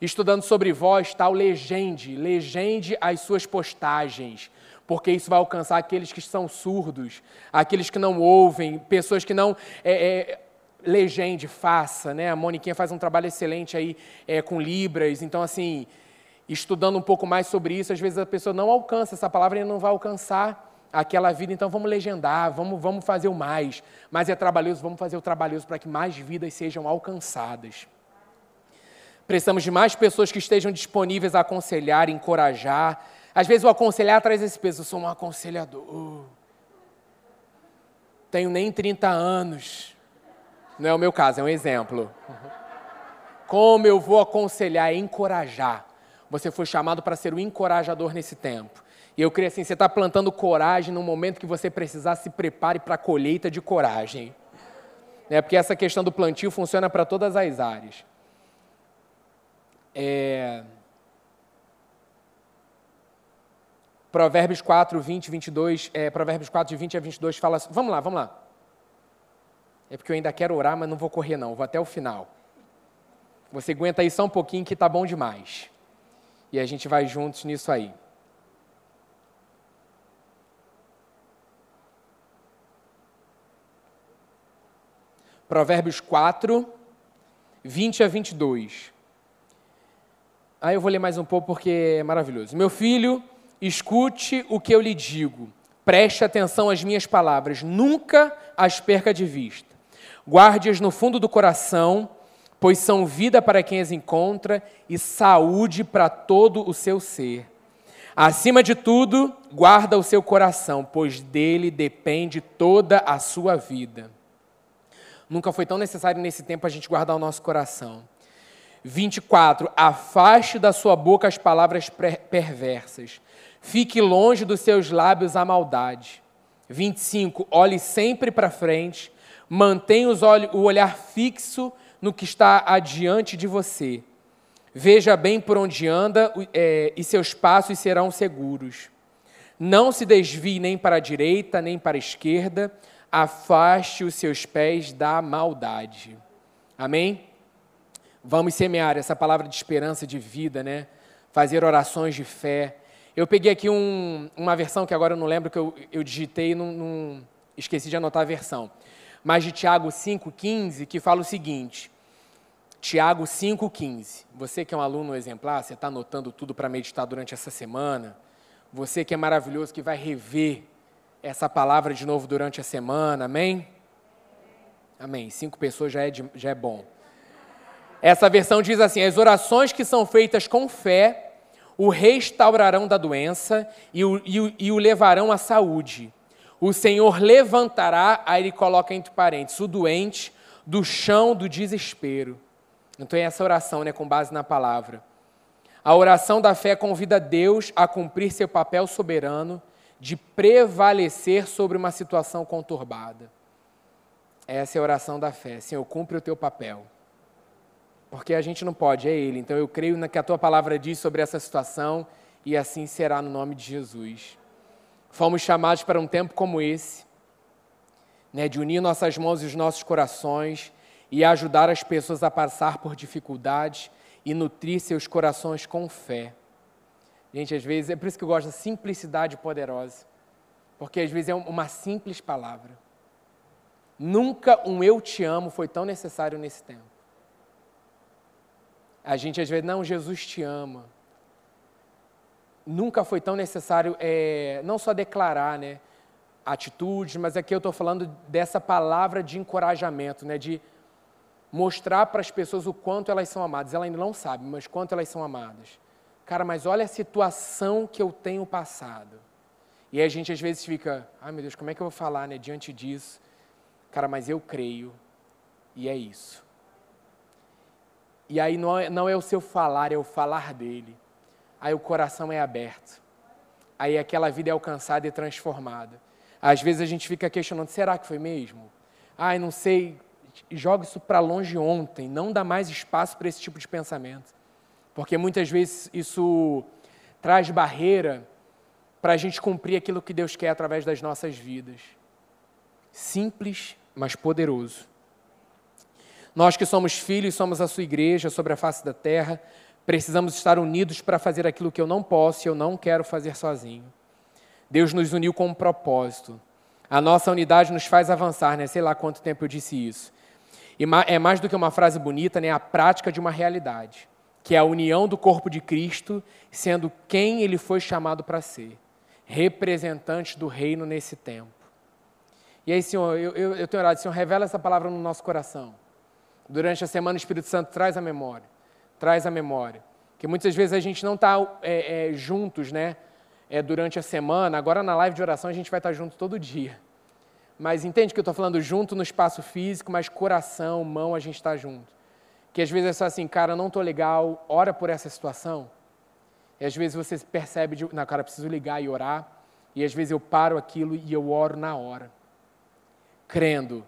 Estudando sobre voz, tal, legende, legende as suas postagens, porque isso vai alcançar aqueles que são surdos, aqueles que não ouvem, pessoas que não. É, é, legende, faça, né? A Moniquinha faz um trabalho excelente aí é, com Libras, então, assim estudando um pouco mais sobre isso, às vezes a pessoa não alcança essa palavra e não vai alcançar aquela vida, então vamos legendar, vamos, vamos fazer o mais. Mas é trabalhoso, vamos fazer o trabalhoso para que mais vidas sejam alcançadas. Precisamos de mais pessoas que estejam disponíveis a aconselhar, encorajar. Às vezes o aconselhar traz esse peso, eu sou um aconselhador. Tenho nem 30 anos. Não é o meu caso, é um exemplo. Como eu vou aconselhar, encorajar? Você foi chamado para ser o encorajador nesse tempo. E eu creio assim, você está plantando coragem no momento que você precisar, se prepare para a colheita de coragem. É, porque essa questão do plantio funciona para todas as áreas. É... Provérbios 4, 20, 22, é, Provérbios 4, de 20 a 22 fala assim, vamos lá, vamos lá. É porque eu ainda quero orar, mas não vou correr não, vou até o final. Você aguenta aí só um pouquinho que tá bom demais e a gente vai juntos nisso aí. Provérbios 4, 20 a 22. Aí eu vou ler mais um pouco porque é maravilhoso. Meu filho, escute o que eu lhe digo. Preste atenção às minhas palavras. Nunca as perca de vista. Guarde-as no fundo do coração pois são vida para quem as encontra e saúde para todo o seu ser. Acima de tudo, guarda o seu coração, pois dele depende toda a sua vida. Nunca foi tão necessário nesse tempo a gente guardar o nosso coração. 24. Afaste da sua boca as palavras perversas. Fique longe dos seus lábios a maldade. 25. Olhe sempre para frente. Mantenha o olhar fixo no que está adiante de você. Veja bem por onde anda é, e seus passos serão seguros. Não se desvie nem para a direita, nem para a esquerda. Afaste os seus pés da maldade. Amém? Vamos semear essa palavra de esperança, de vida, né? Fazer orações de fé. Eu peguei aqui um, uma versão que agora eu não lembro, que eu, eu digitei e não, não, esqueci de anotar a versão mas de Tiago 5,15, que fala o seguinte. Tiago 5,15. Você que é um aluno exemplar, você está anotando tudo para meditar durante essa semana. Você que é maravilhoso, que vai rever essa palavra de novo durante a semana. Amém? Amém. Cinco pessoas já é, de, já é bom. Essa versão diz assim: as orações que são feitas com fé o restaurarão da doença e o, e o, e o levarão à saúde. O Senhor levantará, aí ele coloca entre parênteses, o doente do chão do desespero. Então é essa oração, né, com base na palavra. A oração da fé convida Deus a cumprir seu papel soberano de prevalecer sobre uma situação conturbada. Essa é a oração da fé. Senhor, cumpre o teu papel. Porque a gente não pode, é Ele. Então eu creio que a tua palavra diz sobre essa situação e assim será no nome de Jesus. Fomos chamados para um tempo como esse, né, de unir nossas mãos e os nossos corações e ajudar as pessoas a passar por dificuldades e nutrir seus corações com fé. Gente, às vezes, é por isso que eu gosto da simplicidade poderosa, porque às vezes é uma simples palavra. Nunca um eu te amo foi tão necessário nesse tempo. A gente às vezes, não, Jesus te ama. Nunca foi tão necessário, é, não só declarar, né, atitudes, mas aqui eu estou falando dessa palavra de encorajamento, né, de mostrar para as pessoas o quanto elas são amadas. Ela ainda não sabe, mas quanto elas são amadas. Cara, mas olha a situação que eu tenho passado. E a gente às vezes fica, ai meu Deus, como é que eu vou falar né, diante disso? Cara, mas eu creio, e é isso. E aí não é, não é o seu falar, é o falar dele. Aí o coração é aberto. Aí aquela vida é alcançada e transformada. Às vezes a gente fica questionando, será que foi mesmo? Ai, não sei, joga isso para longe ontem, não dá mais espaço para esse tipo de pensamento. Porque muitas vezes isso traz barreira para a gente cumprir aquilo que Deus quer através das nossas vidas. Simples, mas poderoso. Nós que somos filhos, somos a sua igreja sobre a face da terra, precisamos estar unidos para fazer aquilo que eu não posso e eu não quero fazer sozinho. Deus nos uniu com um propósito. A nossa unidade nos faz avançar, né? Sei lá quanto tempo eu disse isso. E é mais do que uma frase bonita, né? A prática de uma realidade, que é a união do corpo de Cristo, sendo quem ele foi chamado para ser, representante do reino nesse tempo. E aí, Senhor, eu, eu, eu tenho orado, Senhor, revela essa palavra no nosso coração. Durante a semana, o Espírito Santo traz a memória, traz a memória. Que muitas vezes a gente não está é, é, juntos, né? É, durante a semana. Agora, na live de oração, a gente vai estar junto todo dia. Mas entende que eu estou falando junto no espaço físico, mas coração, mão, a gente está junto. Que às vezes é só assim, cara, não estou legal, ora por essa situação. E às vezes você percebe, de, na cara, preciso ligar e orar. E às vezes eu paro aquilo e eu oro na hora. Crendo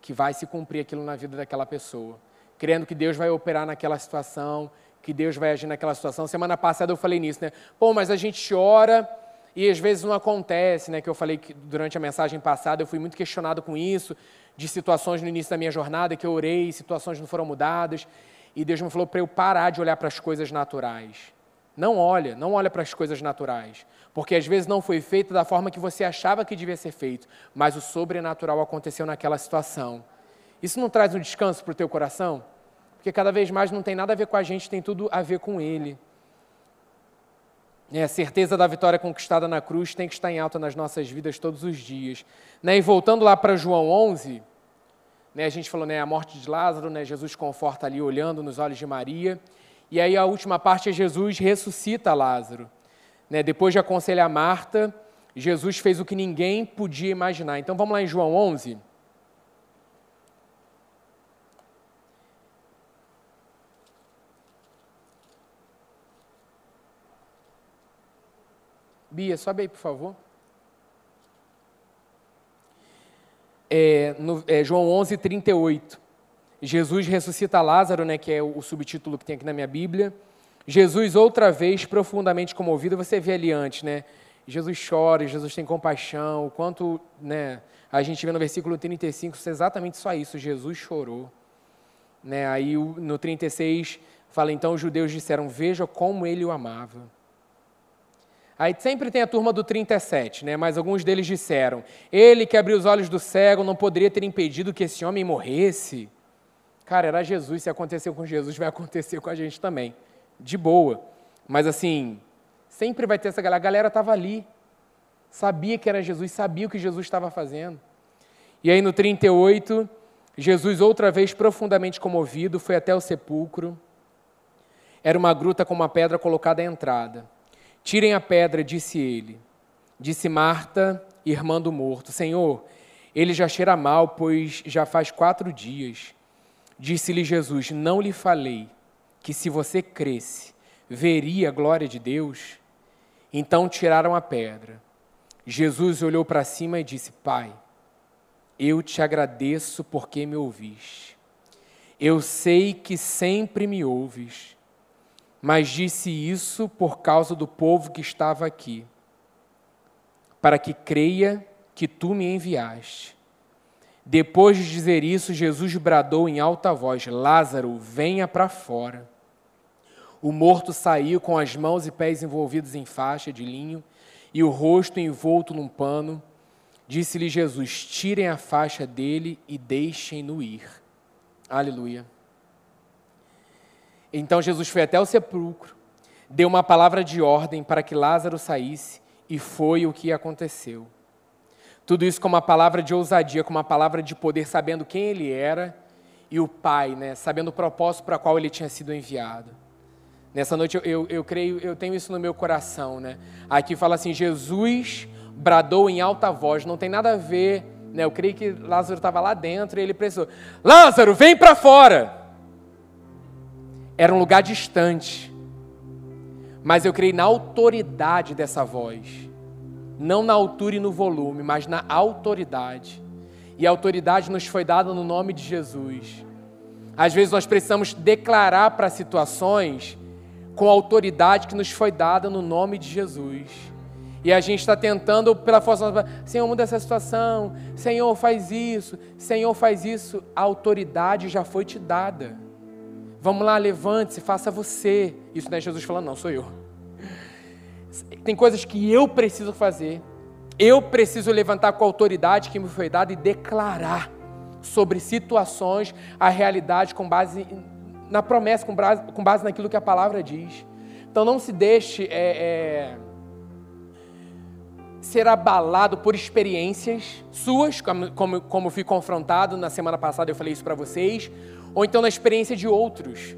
que vai se cumprir aquilo na vida daquela pessoa. Crendo que Deus vai operar naquela situação, que Deus vai agir naquela situação. Semana passada eu falei nisso, né? Pô, mas a gente ora e às vezes não acontece, né? Que eu falei que durante a mensagem passada eu fui muito questionado com isso, de situações no início da minha jornada que eu orei, situações não foram mudadas, e Deus me falou para eu parar de olhar para as coisas naturais. Não olha, não olha para as coisas naturais, porque às vezes não foi feito da forma que você achava que devia ser feito, mas o sobrenatural aconteceu naquela situação. Isso não traz um descanso para o teu coração? Porque cada vez mais não tem nada a ver com a gente, tem tudo a ver com Ele. É, a certeza da vitória conquistada na cruz tem que estar em alta nas nossas vidas todos os dias. Né? E voltando lá para João 11, né, a gente falou né, a morte de Lázaro, né, Jesus conforta ali olhando nos olhos de Maria. E aí a última parte é Jesus ressuscita Lázaro. Né, depois de aconselhar Marta, Jesus fez o que ninguém podia imaginar. Então vamos lá em João 11. Bia, sobe aí, por favor. É, no, é, João 11, 38. Jesus ressuscita Lázaro, né, que é o, o subtítulo que tem aqui na minha Bíblia. Jesus, outra vez, profundamente comovido, você vê ali antes, né? Jesus chora, Jesus tem compaixão, o quanto né, a gente vê no versículo 35, isso é exatamente só isso, Jesus chorou. Né? Aí no 36 fala, então os judeus disseram, veja como ele o amava. Aí sempre tem a turma do 37, né? mas alguns deles disseram: Ele que abriu os olhos do cego não poderia ter impedido que esse homem morresse. Cara, era Jesus, se aconteceu com Jesus, vai acontecer com a gente também. De boa. Mas assim, sempre vai ter essa galera. A galera estava ali, sabia que era Jesus, sabia o que Jesus estava fazendo. E aí no 38, Jesus, outra vez profundamente comovido, foi até o sepulcro. Era uma gruta com uma pedra colocada à entrada. Tirem a pedra, disse ele. Disse Marta, irmã do morto: Senhor, ele já cheira mal, pois já faz quatro dias. Disse-lhe Jesus: Não lhe falei que se você cresce, veria a glória de Deus? Então tiraram a pedra. Jesus olhou para cima e disse: Pai, eu te agradeço porque me ouviste. Eu sei que sempre me ouves, mas disse isso por causa do povo que estava aqui, para que creia que tu me enviaste. Depois de dizer isso, Jesus bradou em alta voz: Lázaro, venha para fora. O morto saiu com as mãos e pés envolvidos em faixa de linho e o rosto envolto num pano. Disse-lhe Jesus: Tirem a faixa dele e deixem-no ir. Aleluia. Então Jesus foi até o sepulcro, deu uma palavra de ordem para que Lázaro saísse, e foi o que aconteceu. Tudo isso com uma palavra de ousadia, com uma palavra de poder, sabendo quem ele era e o Pai, né? sabendo o propósito para qual ele tinha sido enviado. Nessa noite eu, eu, eu, creio, eu tenho isso no meu coração, né? Aqui fala assim: Jesus bradou em alta voz, não tem nada a ver, né? Eu creio que Lázaro estava lá dentro e ele precisou: Lázaro, vem para fora! Era um lugar distante, mas eu creio na autoridade dessa voz, não na altura e no volume, mas na autoridade. E a autoridade nos foi dada no nome de Jesus. Às vezes nós precisamos declarar para situações com a autoridade que nos foi dada no nome de Jesus. E a gente está tentando, pela força, Senhor, muda essa situação, Senhor, faz isso, Senhor, faz isso. A autoridade já foi te dada. Vamos lá, levante-se, faça você. Isso não é Jesus falando, não, sou eu. Tem coisas que eu preciso fazer. Eu preciso levantar com a autoridade que me foi dada e declarar sobre situações, a realidade com base na promessa, com base, com base naquilo que a palavra diz. Então não se deixe é, é, ser abalado por experiências suas, como, como, como fui confrontado na semana passada, eu falei isso para vocês, ou então na experiência de outros.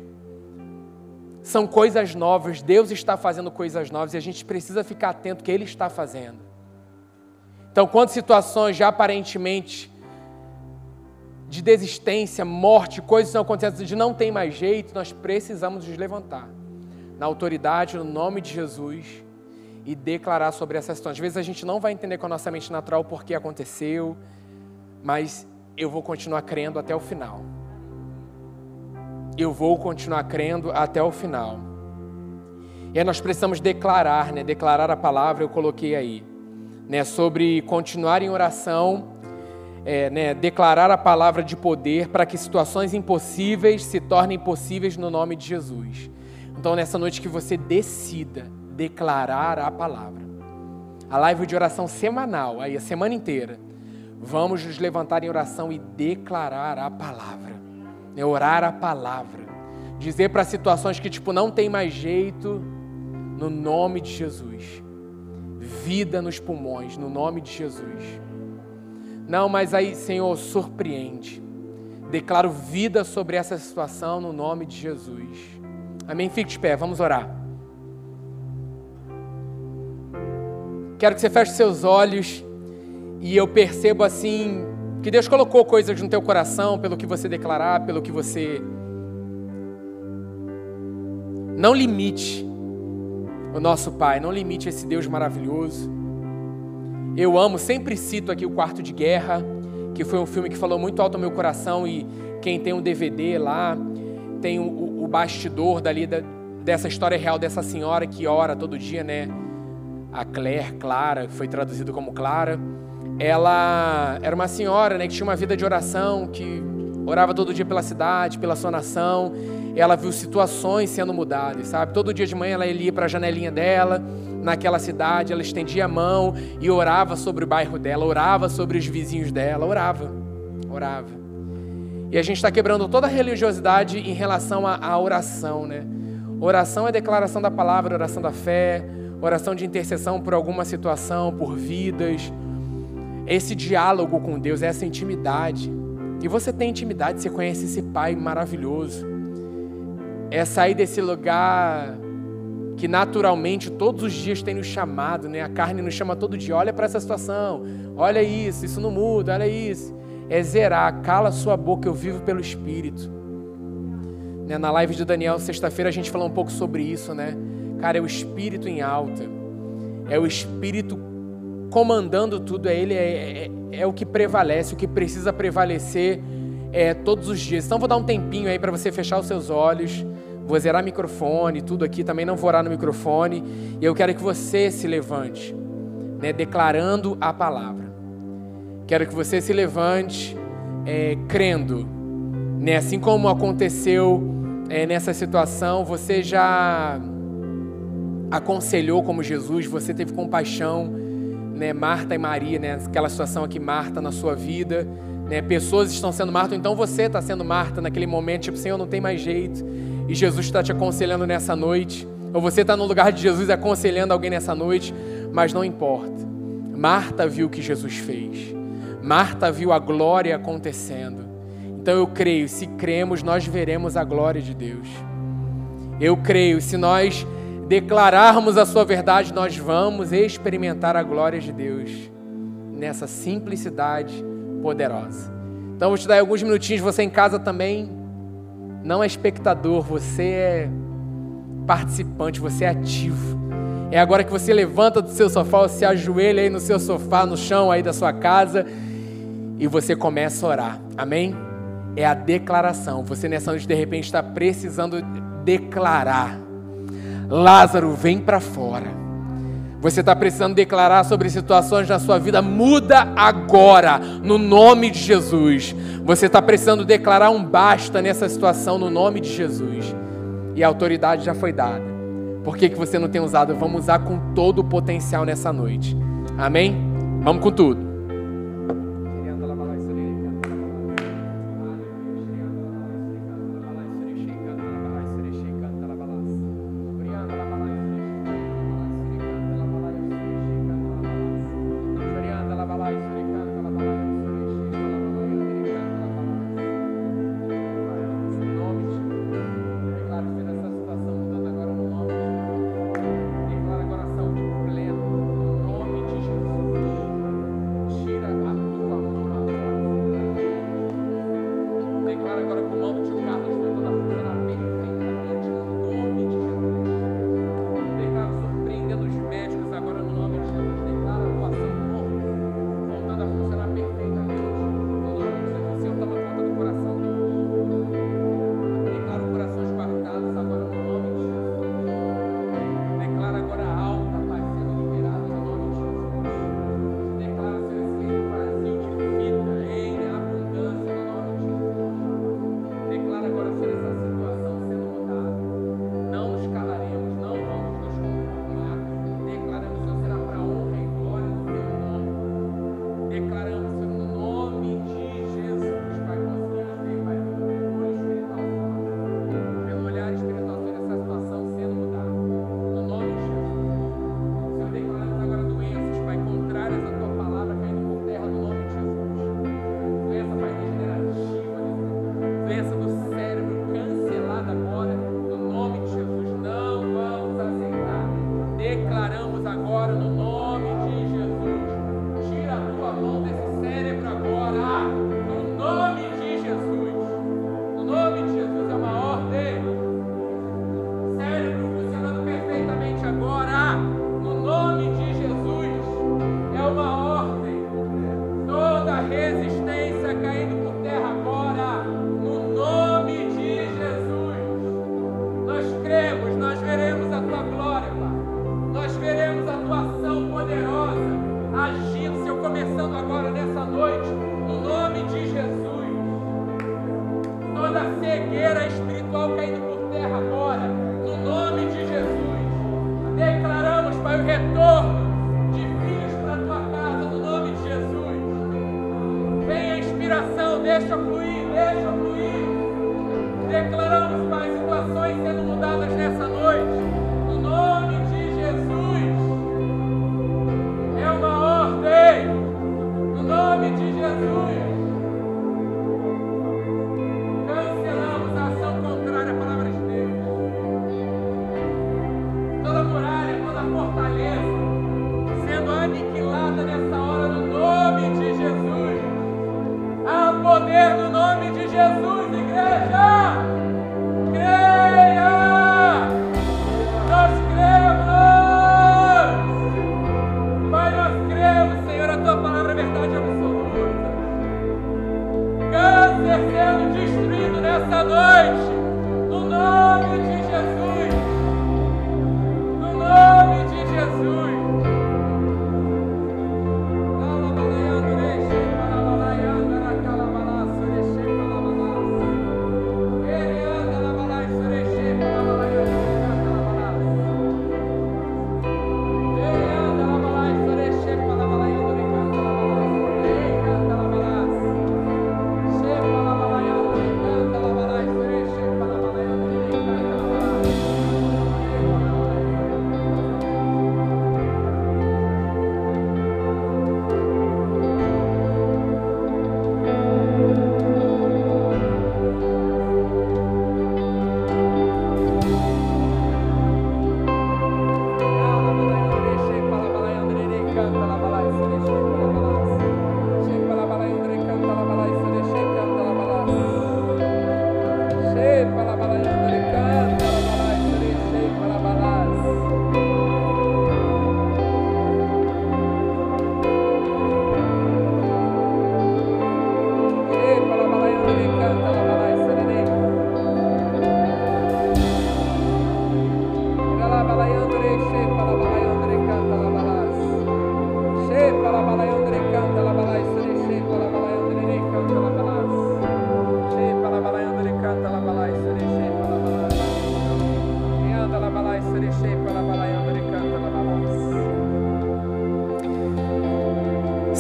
São coisas novas, Deus está fazendo coisas novas e a gente precisa ficar atento que Ele está fazendo. Então, quando situações já aparentemente de desistência, morte, coisas estão acontecendo de não tem mais jeito, nós precisamos nos levantar na autoridade, no nome de Jesus e declarar sobre essa situação. Às vezes a gente não vai entender com a nossa mente natural por que aconteceu, mas eu vou continuar crendo até o final. Eu vou continuar crendo até o final. E aí nós precisamos declarar, né? Declarar a palavra, eu coloquei aí, né? Sobre continuar em oração é, né, declarar a palavra de poder para que situações impossíveis se tornem possíveis no nome de Jesus. Então, nessa noite que você decida declarar a palavra. A live de oração semanal, aí a semana inteira. Vamos nos levantar em oração e declarar a palavra. É orar a palavra. Dizer para situações que tipo não tem mais jeito, no nome de Jesus. Vida nos pulmões, no nome de Jesus. Não, mas aí, Senhor, surpreende. Declaro vida sobre essa situação no nome de Jesus. Amém? Fique de pé, vamos orar. Quero que você feche seus olhos e eu percebo assim que Deus colocou coisas no teu coração pelo que você declarar, pelo que você. Não limite o nosso Pai, não limite esse Deus maravilhoso. Eu amo, sempre cito aqui o Quarto de Guerra, que foi um filme que falou muito alto ao meu coração e quem tem um DVD lá tem o, o bastidor dali da, dessa história real dessa senhora que ora todo dia, né? A Claire, Clara, foi traduzido como Clara. Ela era uma senhora, né, que tinha uma vida de oração, que orava todo dia pela cidade, pela sua nação. Ela viu situações sendo mudadas, sabe? Todo dia de manhã ela ia para a janelinha dela naquela cidade, ela estendia a mão e orava sobre o bairro dela, orava sobre os vizinhos dela, orava, orava. E a gente está quebrando toda a religiosidade em relação à, oração, né? Oração é declaração da palavra, oração da fé, oração de intercessão por alguma situação, por vidas. Esse diálogo com Deus, essa intimidade. E você tem intimidade, você conhece esse Pai maravilhoso. É sair desse lugar que naturalmente todos os dias tem nos chamado, né? A carne nos chama todo dia, olha para essa situação, olha isso, isso não muda, olha isso. É zerar, cala sua boca, eu vivo pelo Espírito. Né? Na live de Daniel, sexta-feira, a gente falou um pouco sobre isso, né? Cara, é o Espírito em alta, é o Espírito comandando tudo, é Ele, é, é, é o que prevalece, o que precisa prevalecer é, todos os dias. Então vou dar um tempinho aí para você fechar os seus olhos. Vou zerar microfone, tudo aqui também não vou orar no microfone. E eu quero que você se levante, né, declarando a palavra. Quero que você se levante é, crendo, né, assim como aconteceu é, nessa situação, você já aconselhou como Jesus, você teve compaixão, né, Marta e Maria, né, aquela situação aqui, Marta na sua vida, né, pessoas estão sendo Marta, então você está sendo Marta naquele momento, tipo, Senhor, não tem mais jeito, e Jesus está te aconselhando nessa noite, ou você está no lugar de Jesus aconselhando alguém nessa noite, mas não importa. Marta viu o que Jesus fez. Marta viu a glória acontecendo. Então eu creio, se cremos, nós veremos a glória de Deus. Eu creio, se nós declararmos a sua verdade, nós vamos experimentar a glória de Deus nessa simplicidade poderosa. Então vou te dar alguns minutinhos, você em casa também não é espectador, você é participante, você é ativo. É agora que você levanta do seu sofá, se ajoelha aí no seu sofá, no chão aí da sua casa e você começa a orar. Amém? É a declaração. Você nessa noite de repente está precisando declarar Lázaro, vem para fora. Você está precisando declarar sobre situações na sua vida, muda agora, no nome de Jesus. Você está precisando declarar um basta nessa situação, no nome de Jesus. E a autoridade já foi dada. Por que, que você não tem usado? Vamos usar com todo o potencial nessa noite. Amém? Vamos com tudo.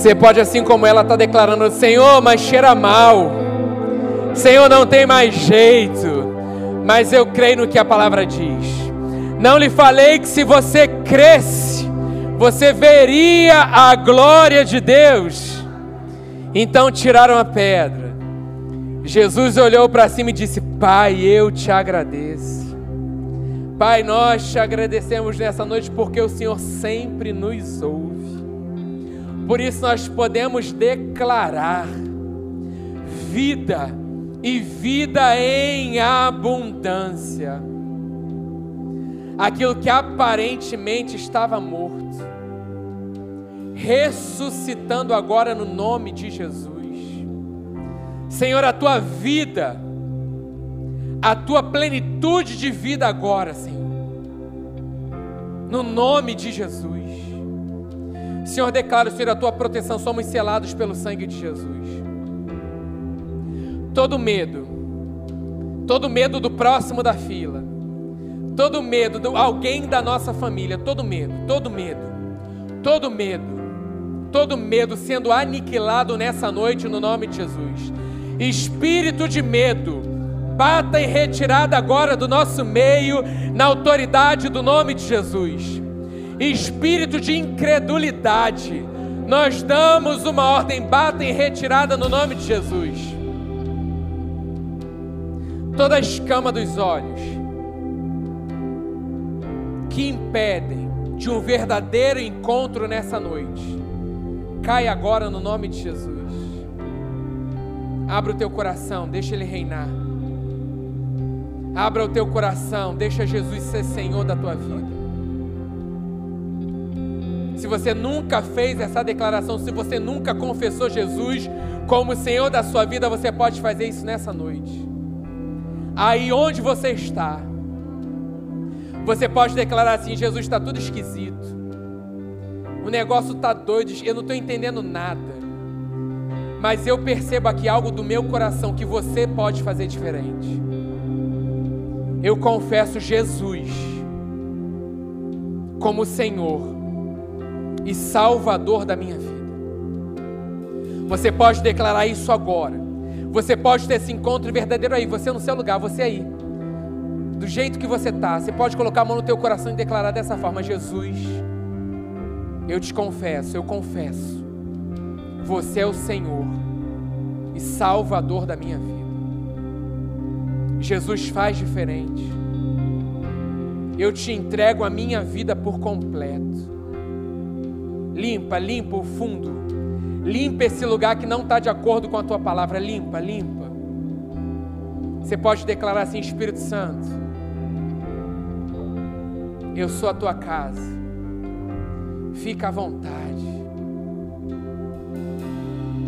Você pode, assim como ela, estar tá declarando: Senhor, mas cheira mal. Senhor, não tem mais jeito. Mas eu creio no que a palavra diz. Não lhe falei que se você cresce, você veria a glória de Deus. Então tiraram a pedra. Jesus olhou para cima e disse: Pai, eu te agradeço. Pai, nós te agradecemos nessa noite porque o Senhor sempre nos ouve. Por isso nós podemos declarar vida e vida em abundância. Aquilo que aparentemente estava morto, ressuscitando agora no nome de Jesus. Senhor, a tua vida, a tua plenitude de vida agora, Senhor, no nome de Jesus. Senhor, declaro, Senhor, a tua proteção, somos selados pelo sangue de Jesus. Todo medo, todo medo do próximo da fila, todo medo de alguém da nossa família, todo medo, todo medo, todo medo, todo medo sendo aniquilado nessa noite no nome de Jesus. Espírito de medo, bata em retirada agora do nosso meio, na autoridade do nome de Jesus espírito de incredulidade, nós damos uma ordem, bata em retirada no nome de Jesus. Toda a escama dos olhos que impedem de um verdadeiro encontro nessa noite, cai agora no nome de Jesus. Abra o teu coração, deixa Ele reinar. Abra o teu coração, deixa Jesus ser Senhor da tua vida. Se você nunca fez essa declaração, se você nunca confessou Jesus como Senhor da sua vida, você pode fazer isso nessa noite. Aí onde você está, você pode declarar assim: Jesus está tudo esquisito, o negócio está doido, eu não estou entendendo nada, mas eu percebo aqui algo do meu coração que você pode fazer diferente. Eu confesso Jesus como Senhor e Salvador da minha vida. Você pode declarar isso agora. Você pode ter esse encontro verdadeiro aí, você no seu lugar, você aí. Do jeito que você está, você pode colocar a mão no teu coração e declarar dessa forma: Jesus, eu te confesso, eu confesso. Você é o Senhor e Salvador da minha vida. Jesus faz diferente. Eu te entrego a minha vida por completo. Limpa, limpa o fundo. Limpa esse lugar que não está de acordo com a tua palavra. Limpa, limpa. Você pode declarar assim, Espírito Santo. Eu sou a tua casa. Fica à vontade.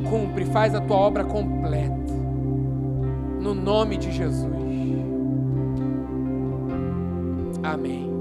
Cumpre, faz a tua obra completa. No nome de Jesus. Amém.